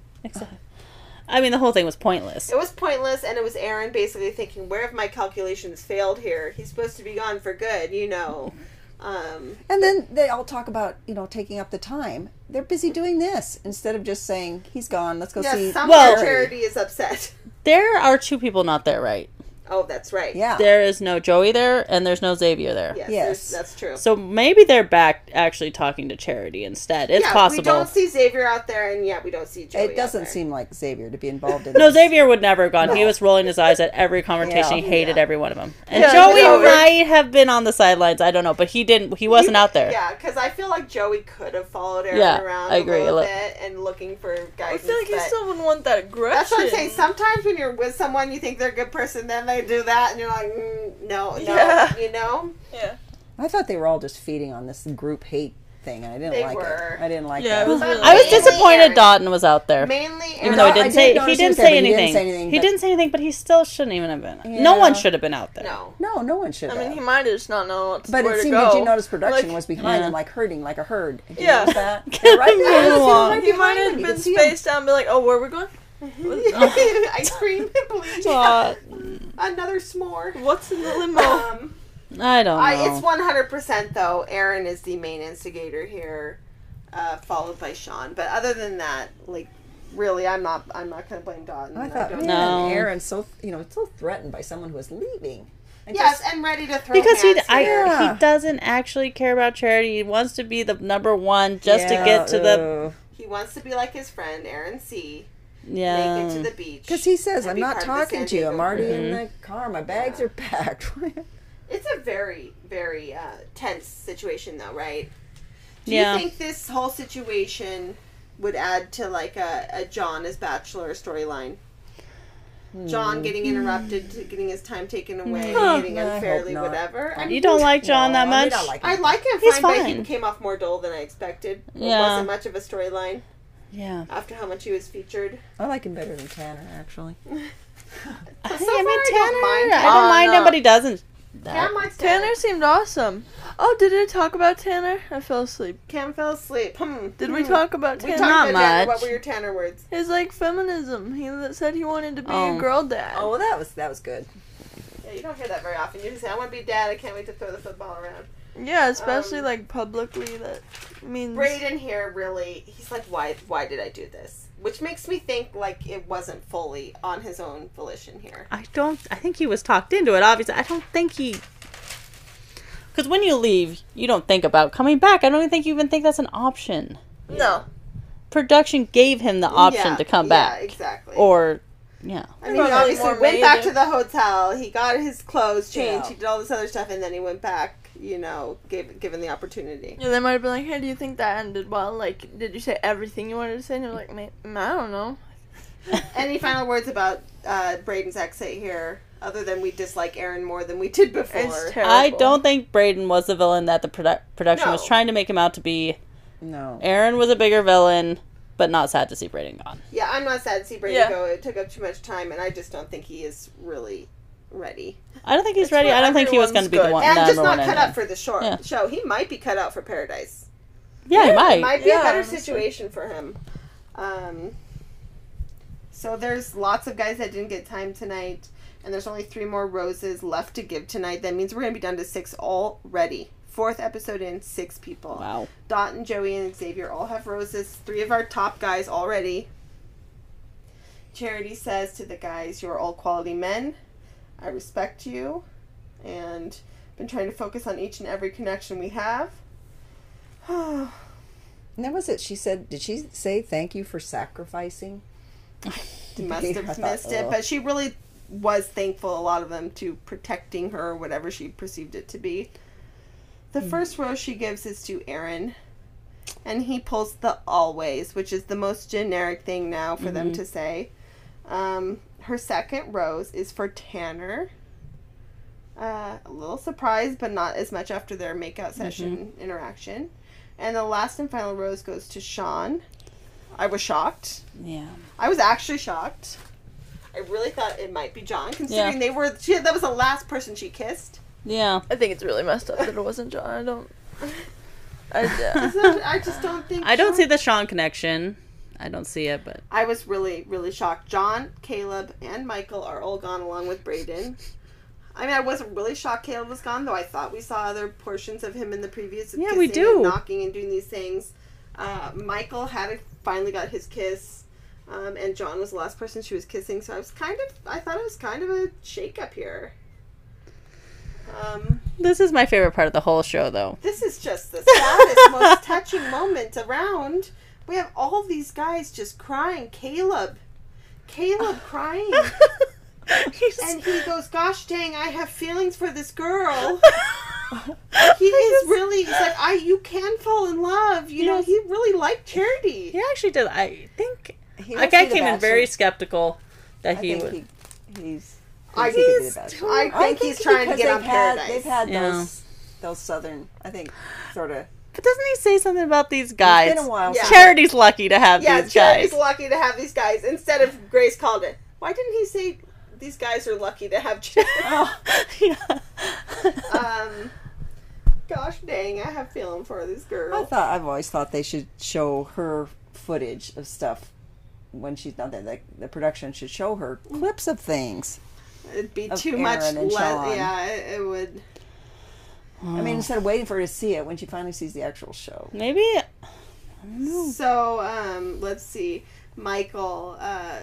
I mean, the whole thing was pointless. It was pointless, and it was Aaron basically thinking, "Where have my calculations failed here? He's supposed to be gone for good, you know." Um, And then they all talk about, you know, taking up the time. They're busy doing this instead of just saying he's gone. Let's go yeah, see. somehow Well- Charity is upset. There are two people not there, right? Oh, that's right. Yeah. There is no Joey there, and there's no Xavier there. Yes, Yes. that's true. So maybe they're back actually talking to Charity instead. It's yeah, possible. we don't see Xavier out there, and yet we don't see Joey. it doesn't there. seem like Xavier to be involved in No, this. Xavier would never have gone. He was rolling his eyes at every conversation. Yeah. he hated Yeah. every one of them. And Yeah, Joey Joey- might have been on the sidelines. I don't know, but he didn't. He wasn't out there. Yeah, because I feel like Joey could have followed Aaron Yeah, around I agree. a little Look- bit and looking for guys. I feel like he still wouldn't want that aggression. That's what I'm saying. Sometimes when you're with someone, you think they're a good person, then they do that, and you're like, mm, no, no, Yeah. you know. Yeah. I thought they were all just feeding on this group hate thing, and I didn't They like were. it. I didn't like Yeah, that. it was really- I was disappointed Aaron. Dotun was out there. Mainly, Even though he didn't did say he didn't say there, but he anything. didn't say anything, He but- didn't say anything, but he still shouldn't even have been. No one should have been out there. no. No, no one should I have. mean, he might have just not known what but where it to seemed go. that you noticed production Like, was behind Yeah. him, like herding, like a herd. Did Yeah. notice that? Yeah, right Moving there. along. He might have been could see him. spaced out and be like, "Oh, where are we going? Ice cream, please. Another s'more. What's in the limo?" Um, I don't know. I, it's one hundred percent though. Aaron is the main instigator here, uh, followed by Sean. But other than that, like, really, I'm not. I'm not going to blame Dotun. I thought, don't man, No. Aaron's so you know so threatened by someone who is leaving. And Yes, just- and ready to throw because he, I, here. Yeah. he doesn't actually care about charity. He wants to be the number one just to get to the He wants to be like his friend Aaron C. yeah. Make it to the beach. Because he says, I'm not part of the talking to you. I'm already crew." in the car. My bags are packed. It's a very, very uh, tense situation, though, right? Do Yeah. you think this whole situation would add to like a, a John as Bachelor storyline? John getting interrupted, getting his time taken away, Huh. getting unfairly, not. whatever. I you don't like John No, that I mean, much. I like him. I like him He's fine, but he fine. came off more dull than I expected. It Yeah. wasn't much of a storyline yeah. after how much he was featured. I like him better than Tanner, actually. I, so I far, mean, I Tanner. don't mind I don't Tanner. mind him, but he doesn't. Cam likes Tanner. Tanner seemed awesome. Oh, did I talk about Tanner? I fell asleep. Cam fell asleep. Hmm. Did we Hmm. talk about We Tanner? talked Not about Tanner. much. What were your Tanner words? His like feminism. He said he wanted to be Oh. a girl dad. Oh, well, that was that was good. Yeah, you don't hear that very often. You just say, "I want to be dad. I can't wait to throw the football around." Yeah, especially Um, like publicly. That means Brayden here really, he's like, "Why? Why did I do this?" Which makes me think like it wasn't fully on his own volition here. I don't. I think he was talked into it. Obviously, I don't think he. Because when you leave, you don't think about coming back. I don't even think you even think that's an option. no. Production gave him the option Yeah, to come back. yeah, back, exactly. or yeah. I mean, he obviously more went back to the hotel. He got his clothes changed. Yeah. He did all this other stuff, and then he went back. You know, gave given the opportunity. Yeah, they might have been like, "Hey, do you think that ended well? Like, did you say everything you wanted to say?" And you're like, "Mate, I don't know." Any final words about uh, Brayden's exit here, other than we dislike Aaron more than we did before? It's terrible. I don't think Brayden was the villain that the produ- production was trying to make him out to be. No. Aaron was a bigger villain, but not sad to see Brayden gone. Yeah, I'm not sad to see Brayden Yeah. go. It took up too much time, and I just don't think he is really ready. I don't think he's It's ready. I don't think he was going to be the one. And the just number not cut anyway. up for the short Yeah. show. He might be cut out for Paradise. Yeah, he It might. might be Yeah, a better honestly. situation for him. Um, so there's lots of guys that didn't get time tonight, and there's only three more roses left to give tonight. That means we're gonna be down to six already fourth episode in, six people. Wow. Dot and Joey and Xavier all have roses. Three of our top guys already. Charity says to the guys, You're all quality men. I respect you. And been trying to focus on each and every connection we have. And that was it. She said, did she say thank you for sacrificing? must have thought, missed it, "Ugh." but she really was thankful, a lot of them, to protecting her, or whatever she perceived it to be. The Hmm. first rose she gives is to Aaron, and he pulls the always, which is the most generic thing now for Mm-hmm. them to say. Um, her second rose is for Tanner. Uh, a little surprised, but not as much after their makeout session Mm-hmm. interaction. And the last and final rose goes to Sean. I was shocked. Yeah. I was actually shocked. I really thought it might be John, considering Yeah. they were. She, that was the last person she kissed. Yeah. I think it's really messed up that it wasn't John. I don't. I, yeah. I just don't think. I don't see the Sean connection. I don't see it, but I was really, really shocked. John, Caleb, and Michael are all gone along with Braden. I mean, I wasn't really shocked Caleb was gone, though. I thought we saw other portions of him in the previous. Yeah, we do. and knocking and doing these things. Uh, Michael had finally got his kiss, um, and John was the last person she was kissing. So I was kind of, I thought it was kind of a shakeup here. Um, this is my favorite part of the whole show, though. this is just the saddest, most touching moment around. We have all these guys just crying. Caleb, Caleb crying. He's- And he goes, "Gosh dang, I have feelings for this girl." He is really. He's like, "I, you can fall in love." You know, Yes. he really liked Charity. he actually did. I think He like must I be the came in very skeptical that I he think would. he, he's. I- thinks he he's the bachelor. too- I think he's trying to because get on they've had- Paradise. They've had Yeah. those those southern. I think sort of. But doesn't he say something about these guys? It's been a while. Yeah. Charity's lucky to have Yeah, these Charity's guys. lucky to have these guys. Instead of Grace called it. Why didn't he say these guys are lucky to have Charity? Oh, yeah. um, gosh dang, I have feeling for this I thought I've always thought they should show her footage of stuff when she's not there. Like the production should show her clips of things. It'd be too Aaron much. and Le- yeah, it, it would. I mean, instead of waiting for her to see it when she finally sees the actual show. Maybe So, um, let's see. Michael uh,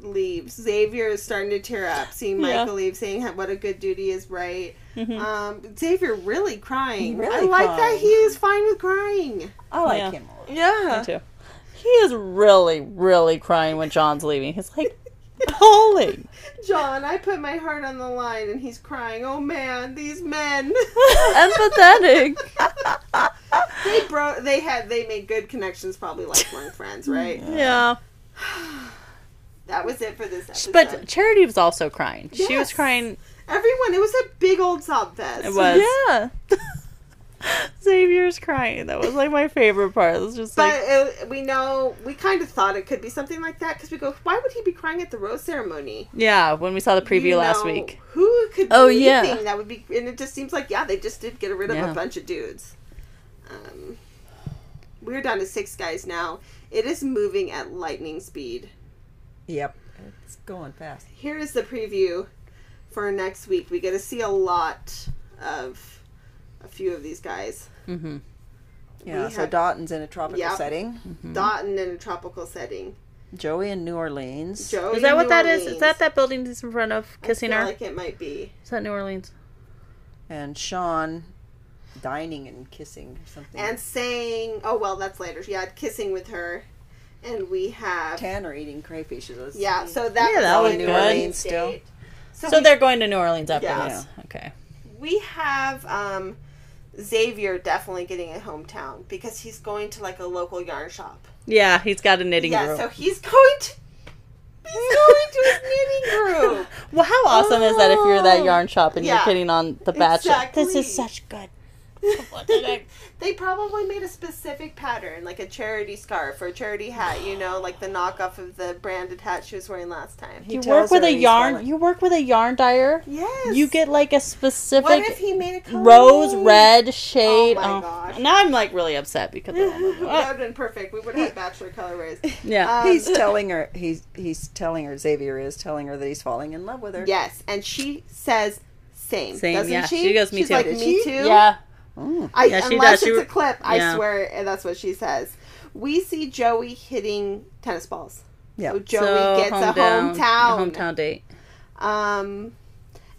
leaves. Xavier is starting to tear up, seeing Yeah. Michael leave, saying how- what a good duty is right. Mhm. Um, Xavier really crying. He really I like that cried. he is fine with crying. I like Yeah. him. a. Yeah. Me too. He is really, really crying when John's leaving. He's like bawling. John, I put my heart on the line, and he's crying. Oh man, these men. Empathetic. they bro, they had, they made good connections, probably lifelong friends, right? Yeah. That was it for this episode. But Charity was also crying. She was crying. everyone, it was a big old sob fest. It was. yeah. Xavier's crying. That was like my favorite part. It was just But like, uh, we know we kind of thought it could be something like that because we go, why would he be crying at the rose ceremony? yeah, when we saw the preview You last know, week. Who could? Be Oh, yeah. that would be, and it just seems like yeah, they just did get rid of Yeah. a bunch of dudes. Um, we're down to six guys now. It is moving at lightning speed. Yep, it's going fast. Here is the preview for next week. We get to see a lot of a few of these guys. Mm-hmm. Yeah, We so have- Dotun's in a tropical Yep. setting. Dotun in a tropical setting. Joey in New Orleans. Joey Is that what New that is? Is Orleans. that that building that's in front of kissing I feel her? Like it might be. Is that New Orleans? and Sean dining and kissing or something. and saying, "Oh well, that's later." Yeah, kissing with her, and we have Tanner eating crayfish. Those- yeah. So that Yeah, that was in New good. Orleans Still. date. So, So we, they're going to New Orleans after Yeah. this. Okay. we have um, Xavier definitely getting a hometown because he's going to like a local yarn shop. Yeah, he's got a knitting yeah, group. so he's going to he's going to his knitting group. Well, how awesome is that if you're that Oh. yarn shop and Yeah. you're getting on The Bachelor? This is such good. they probably made a specific pattern, like a charity scarf or a charity hat, you know, like the knockoff of the branded hat she was wearing last time. He you work with a yarn. falling- You work with a yarn dyer. Yes. You get like a specific. What specific if he made a color rose red? red shade. Oh my gosh. Now I'm like really upset because that would have been perfect. We would have had bachelor colorways. yeah. Um, He's telling her. He's he's telling her. Xavier is telling her that he's falling in love with her. Yes, and she says same. Same, Doesn't yeah. she? She goes, "Me She's too." Like me she? too. yeah. I, Yeah, she unless does. She it's a re- clip, I swear and that's what she says. We see Joey hitting tennis balls. Yeah. So Joey So, gets a hometown. a hometown date. Um,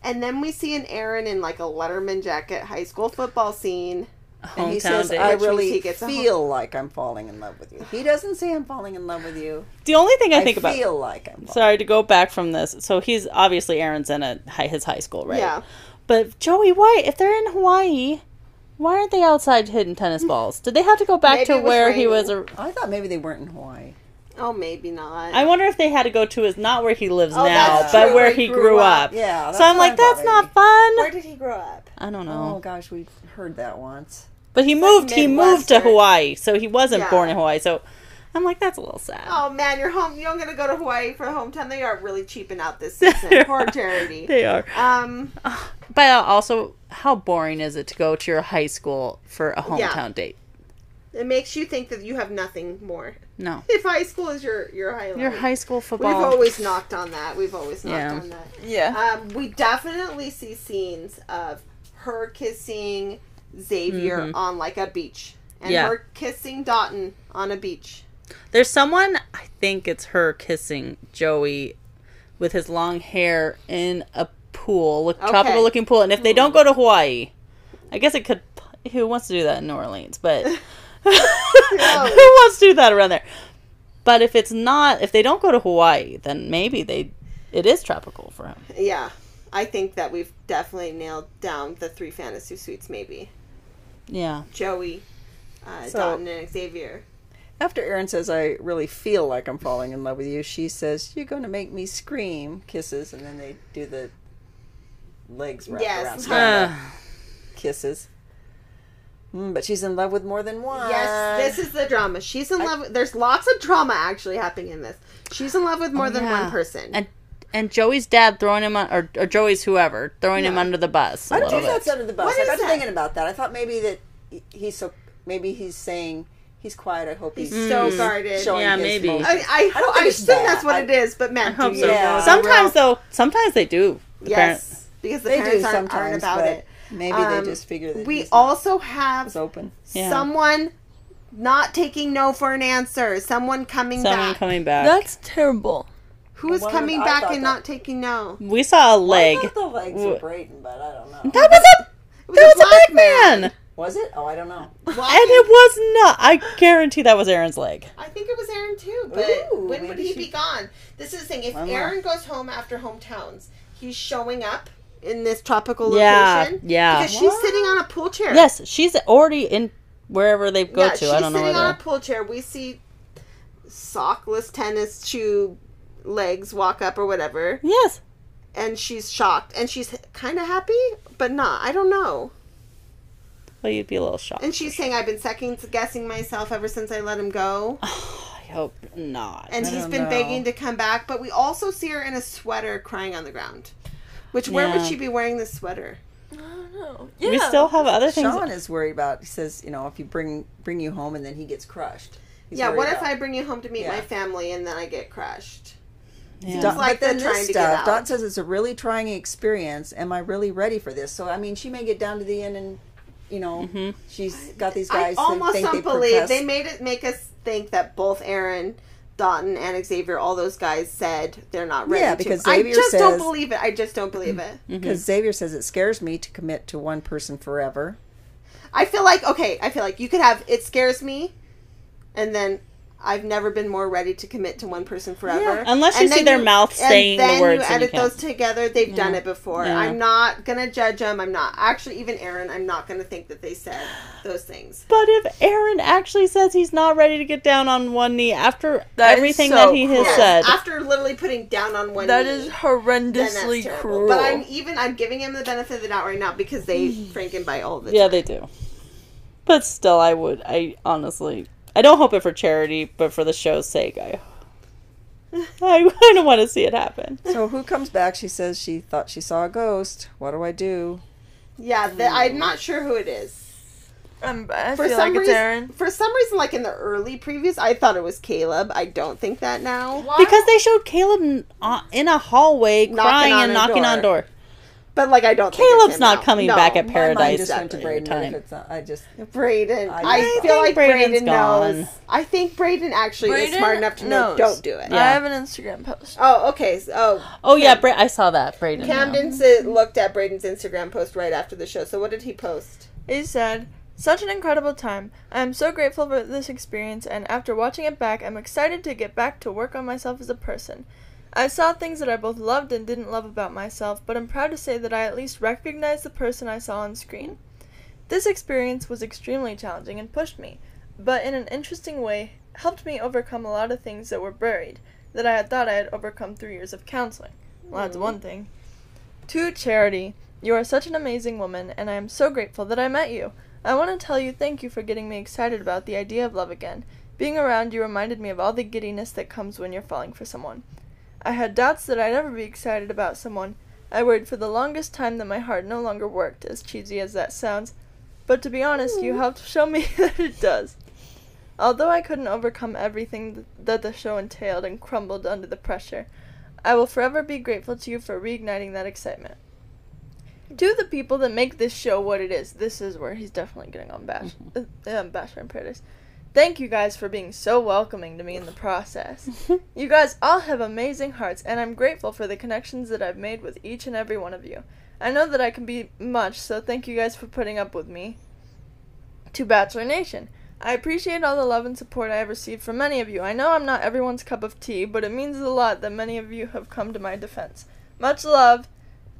and then we see an Aaron in like a Letterman jacket, high school football scene. A And he says, date. I really he gets a feel like I'm falling in love with you. He doesn't say I'm falling in love with you. the only thing I think about. feel like I'm. Sorry to go back from this. So he's obviously Aaron's in a his high school, right? Yeah. But Joey, why if they're in Hawaii, why aren't they outside hitting tennis balls? Did they have to go back Maybe to it was where he raining. was? A, I thought maybe they weren't in Hawaii. Oh, maybe not. I wonder if they had to go to his not where he lives Oh, now, that's but true, where where he he grew, grew up. up. Yeah. So I'm what I like, that's not maybe. fun. Where did he grow up? I don't know. Oh gosh, we've heard that once. But he like moved. He moved to Midwestern. Hawaii, so he wasn't Yeah. born in Hawaii. So I'm like, that's a little sad. Oh man, you're home. You're not gonna go to Hawaii for the hometown. They are really cheaping out this season. Poor charity. They are. Um, But also, how boring is it to go to your high school for a hometown Yeah. date? it makes you think that you have nothing more. No. If high school is your your highlight, Your high school football. We've always knocked on that. We've always knocked Yeah. on that. Yeah. Um, we definitely see scenes of her kissing Xavier on like a beach, and Mm-hmm. Yeah. her kissing Dotun on a beach. There's someone, I think it's her kissing Joey with his long hair in a pool, look, Okay. tropical looking pool. And if they don't go to Hawaii, I guess it could. Who wants to do that in New Orleans? But who wants to do that around there? But if it's not, if they don't go to Hawaii, then maybe they, it is tropical for him. Yeah, I think that we've definitely nailed down the three fantasy suites. Maybe Yeah. Joey, uh, So- Dotun, and Xavier. After Aaron says, I really feel like I'm falling in love with you, she says, You're going to make me scream. Kisses, and then they do the legs wrapped Yes. around stand kisses. Mm, but she's in love with more than one. Yes, this is the drama. She's in love. With, there's lots of drama actually happening in this. She's in love with more than Oh, yeah. one person. and and Joey's dad throwing him on, or, or Joey's whoever throwing him under the bus. I don't little think that's under the bus. What I is got to that? thinking about that. I thought maybe that he's so. Maybe he's saying he's quiet. I hope he's, He's so guarded. showing Yeah, his maybe. emotions. I, I, I don't I, think it's that's what I- it is, but man, I hope do so. Yeah. Sometimes though, sometimes they do. The parents- yes, because the they do parents aren't, aren't sometimes, about but it. maybe Um, they just figure that We he's not also have open. Yeah. someone not taking no for an answer. Someone coming back. Someone back. coming back. That's terrible. Who is coming I back and that- not taking no? we saw a leg. I thought the legs Wh- were Brayden, but I don't know. That was a It that was a big man. Was it? Oh, I don't know. Well, And it was not. I guarantee that was Aaron's leg. I think it was Aaron too, but Ooh, when would he she- be gone? This is the thing. If One more. Aaron goes home after hometowns, he's showing up in this tropical Yeah, location. yeah. Because she's What? sitting on a pool chair. Yes, she's already in wherever they go yeah, to. she's I don't know sitting on a pool chair. We see sockless tennis shoe legs walk up or whatever, Yes. and she's shocked, and she's kind of happy, but not. I don't know. Well, you'd be a little shocked. And she's saying, "I've been second guessing myself ever since I let him go." I hope not. and I he's don't been know. begging to come back. But we also see her in a sweater crying on the ground. Which where would Yeah. she be wearing this sweater? I don't know. we still have other things. Sean is worried about. He says, you know, if you bring bring you home and then he gets crushed. He's yeah, worried what if about- I bring you home to meet Yeah. my family and then I get crushed? Yeah. Dot, like but then they're this trying to get stuff, out. Dot says it's a really trying experience. Am I really ready for this? So I mean, she may get down to the end and, you know, Mhm. she's got these I guys. that almost think don't they believe profess- they made it make us think that both Aaron, Dotun, and Xavier, all those guys said they're not ready. Yeah, because to. because I Xavier just don't believe it. I just don't believe it. Mm-hmm. because Xavier says it scares me to commit to one person forever. I feel like okay. I feel like you could have it scares me, and then I've never been more ready to commit to one person forever. Yeah. Unless you And see then their mouth and saying the then words you and you edit those together. They've done it before. Yeah. I'm not gonna judge them. I'm not actually even Aaron. I'm not gonna think that they said those things. But if Aaron actually says he's not ready to get down on one knee after That is everything so that he has cruel. said, after literally putting down on one. That knee, that's horrendously cruel. But I'm even. I'm giving him the benefit of the doubt right now because they mm. franken by all the yeah, time. they do. But still, I would. I honestly, I don't hope it for charity, but for the show's sake, I. I, I don't want to see it happen. So who comes back? She says she thought she saw a ghost. What do I do? Yeah, the, I'm not sure who it is. I'm, I For feel some like it's reason, Aaron. for some reason, like in the early previews, I thought it was Caleb. I don't think that now. Because they showed Caleb uh, in a hallway Knocking crying on and a knocking on door. Door. but like I don't. think it's Caleb's not now. coming No. back at My mind Paradise just went to every Brayden. time. It's not, I just Brayden. I- I, I feel like Brayden's Brayden knows. I think Brayden actually is smart enough to know. Don't do it. Yeah. I have an Instagram post. Oh, okay. So, oh, Oh yeah, Bra- I saw that. Brayden. Camden mm-hmm. said, looked at Brayden's Instagram post right after the show. So what did he post? He said, Such an incredible time. I am so grateful for this experience, and after watching it back, I'm excited to get back to work on myself as a person. I saw things that I both loved and didn't love about myself, but I'm proud to say that I at least recognized the person I saw on screen. This experience was extremely challenging and pushed me, but in an interesting way, helped me overcome a lot of things that were buried that I had thought I had overcome through years of counseling. Well, that's one thing. To Charity, you are such an amazing woman, and I am so grateful that I met you. I want to tell you thank you for getting me excited about the idea of love again. Being around you reminded me of all the giddiness that comes when you're falling for someone. I had doubts that I'd ever be excited about someone. I worried for the longest time that my heart no longer worked, as cheesy as that sounds. But to be honest, you helped show me that it does. Although I couldn't overcome everything th- that the show entailed and crumbled under the pressure, I will forever be grateful to you for reigniting that excitement. To the people that make this show what it is, this is where he's definitely getting on Bash, uh, um, Bachelor in Paradise. Thank you guys for being so welcoming to me in the process. you guys all have amazing hearts, and I'm grateful for the connections that I've made with each and every one of you. I know that I can be much, so thank you guys for putting up with me. To Bachelor Nation, I appreciate all the love and support I have received from many of you. I know I'm not everyone's cup of tea, but it means a lot that many of you have come to my defense. Much love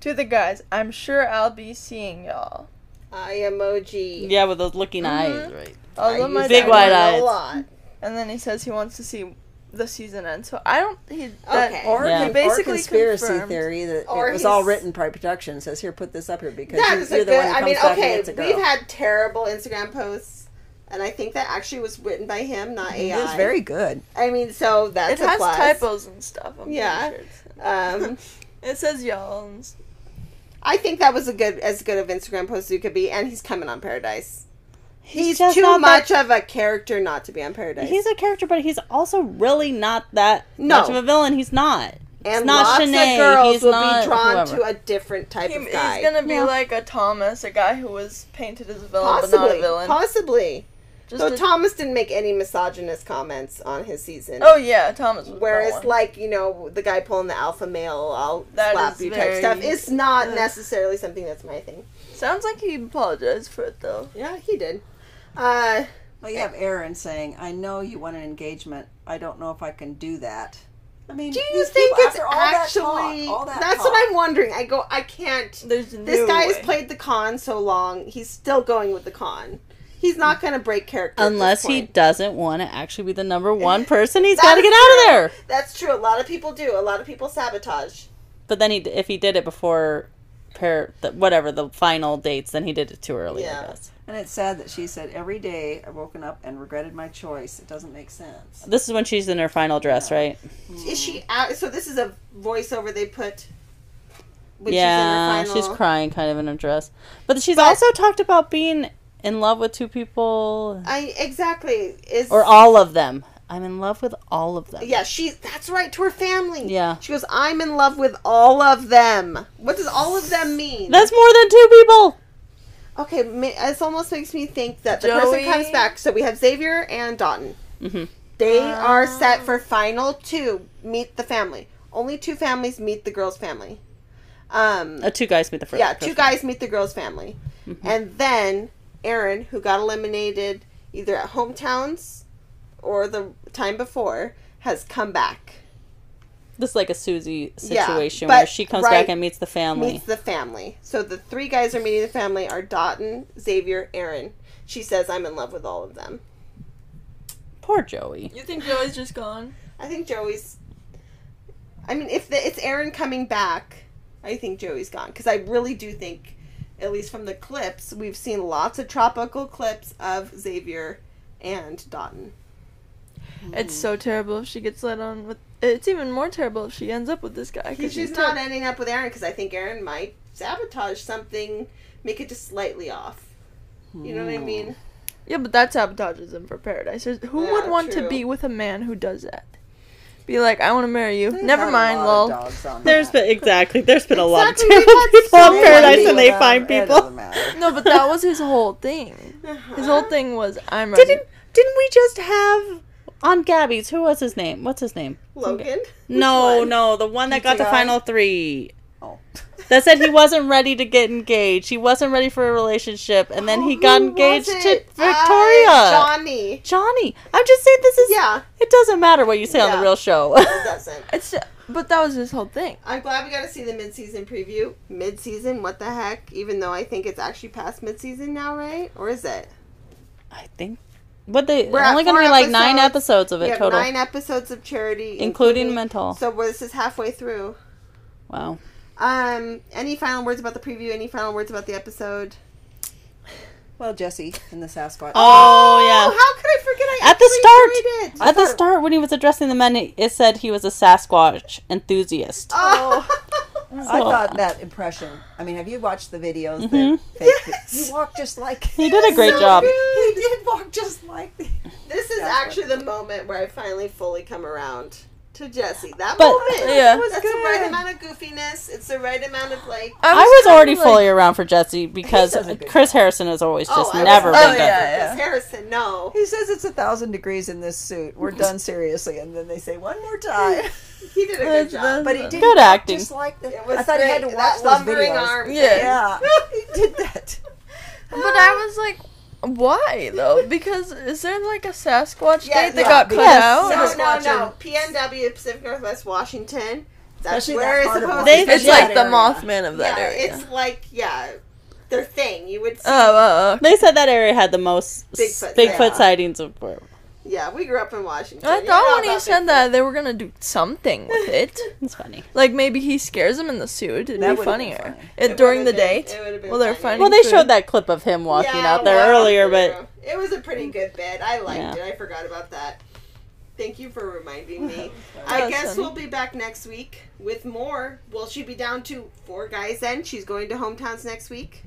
to the guys. I'm sure I'll be seeing y'all. I emoji. Yeah, with those looking eyes, Mhm. right? All I of my use Big that wide eyes. A lot. And then he says he wants to see the season end. So I don't. He that, Okay. or, Yeah. con- basically or conspiracy confirmed. theory that Or it was all he's- written by production. Says here, put this up here because That you, is you're a the good. one who I comes mean, back and okay, gets a girl. we've had terrible Instagram posts, and I think that actually was written by him, not AI. it was very good. I mean, so that's It a has plus. typos and stuff. I'm pretty Yeah. sure it's- Um, it says y'all. And s- I think that was a good, as good of Instagram post as you could be, and he's coming on Paradise. He's, just too much that- of a character not to be on Paradise. He's a character, but he's also really not that No. much of a villain. He's not. and it's not lots Shanae. of girls he's will not be drawn whoever. to a different type he, of he's gonna be Yeah. like a Thomas, a guy who was painted as a villain but not a villain. possibly. Just Though a- Thomas didn't make any misogynist comments on his season. oh yeah, Thomas. Was Whereas, like you know, the guy pulling the alpha male, I'll That slap is you type very- stuff. It's not Ugh. necessarily something that's my thing. sounds like he apologized for it though. Yeah, he did. Uh, Well, you have Aaron saying, "I know you want an engagement. I don't know if I can do that." I mean, do you think people, it's after all that actually? talk, all that that's talk, what I'm wondering. I go, I can't. There's This no guy has played the con so long. He's still going with the con. He's not going to break character at this Unless he doesn't want to actually be the number one person, he's got to is get out of there. That's true. A lot of people do. A lot of people sabotage. But then he, if he did it before, pair, the, whatever the final dates, then he did it too early. Yeah. I guess. And it's sad that she said, "Every day I've woken up and regretted my choice." It doesn't make sense. This is when she's in her final dress, right? Is she out? So this is a voiceover they put. when yeah, she's, in her she's crying kind of in her dress. But she's But- also talked about being in love with two people, I exactly is or all of them. I'm in love with all of them. Yeah, she. That's right to her family. Yeah. She goes, "I'm in love with all of them." What does all of them mean? That's more than two people. okay. this almost makes me think that the person comes back. So we have Xavier and Dotun. hmm They are set for final two. Meet the family. Only two families meet the girl's family. Um. Uh, two guys meet the first. yeah, two guys meet the girl's family, Mm-hmm. and then Aaron, who got eliminated either at hometowns or the time before, has come back. This is like a Susie Yeah, situation but where she comes right- back and meets the family. meets the family. So the three guys are meeting the family are Dotun, Xavier, Aaron. She says, "I'm in love with all of them." Poor Joey. You think Joey's just gone? I think Joey's. I mean, if the, it's Aaron coming back, I think Joey's gone because I really do think, at least from the clips, we've seen lots of tropical clips of Xavier and Dotun. It's so hmm. terrible if she gets let on with. It's even more terrible if she ends up with this guy. 'cause She's she's not took- ending up with Aaron because I think Aaron might sabotage something, make it just slightly off. You know what I mean? Yeah, but that sabotages him for paradise. Who Yeah, would want true. to be with a man who does that? Be like, I want to marry you. They've Never mind, lot lol. of dogs on There's that. been exactly. There's been a lot of Exactly, we've terrible had people so on Paradise, and they Whatever, find It people. doesn't matter. No, but that was his whole thing. His whole thing was, I'm ready. Didn't didn't we just have on Gabby's? Who was his name? What's his name? Logan. No, no, the one that got Pizza the guy? final three. Oh. That said he wasn't ready to get engaged. He wasn't ready for a relationship, and then he got Who engaged to? Victoria. Uh, Johnny. Johnny. I'm just saying this is. Yeah, It doesn't matter what you say on the real show. it doesn't. It's, but that was his whole thing. I'm glad we got to see the mid-season preview. Mid-season, what the heck? Even though I think it's actually past mid-season now, right? Or is it? I think. What they We're only going to four be like nine episodes. episodes of we it have total, nine episodes of charity, including mental. So this is halfway through. Wow. Um, any final words about the preview? Any final words about the episode? Well, Jesse and the Sasquatch. Oh yeah. how could I forget? I At the start, it. at the thought it- start when he was addressing the men, it said he was a Sasquatch enthusiast. Oh. I thought that impression. I mean, have you watched the videos? Mhm. that Yes. He walked just like. He did a great So job. good. He did walk just like. This is Yeah. actually the moment where I finally fully come around to Jesse. That But- moment. Yeah. Was That's the good. right amount of goofiness. It's the right amount of like. I was kinda already like- fully around for Jesse because does a good Chris Harrison has always just oh, I was never all been Oh, good. yeah, Chris Harrison, no. he says it's a thousand degrees in this suit. We're done seriously, and then they say one more time. He did a good That's- job. that's- But he did Good walk acting. Just like the, It was I thought he had to watch that those lumbering videos. arm. Yeah. Yeah, he did that. But I was like, why though? Because is there like a Sasquatch Yeah, date that yeah, got cut because- out? No, no, no. PNW, Pacific Northwest Washington. That's Especially where that it's part of supposed They- to be. It's like the area. Mothman of that yeah, area. it's like, yeah, their thing. You would oh, see. Oh, oh, oh. They said that area had the most Bigfoot, Bigfoot, sightings of. Yeah, we grew up in Washington. I You thought when he said Bigfoot. that they were gonna do something with it. It's funny. Like maybe he scares them in the suit. It'd That be would've been funnier. funny. It, It during the been- date. it would've been Well, they're funny. Well, they food. showed that clip of him walking Yeah, out there well, earlier, but it was a pretty good bit. I liked Yeah. it. I forgot about that. Thank you for reminding me. I guess funny. we'll be back next week with more. Will she be down to four guys then? She's going to hometowns next week.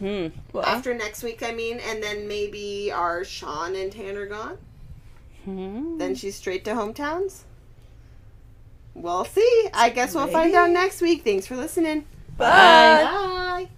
hmm. Well, After next week, I mean, and then maybe are Sean and Tanner gone? Hmm. Then she's straight to hometowns. We'll see. I guess we'll find out next week. Thanks for listening. Bye. Bye.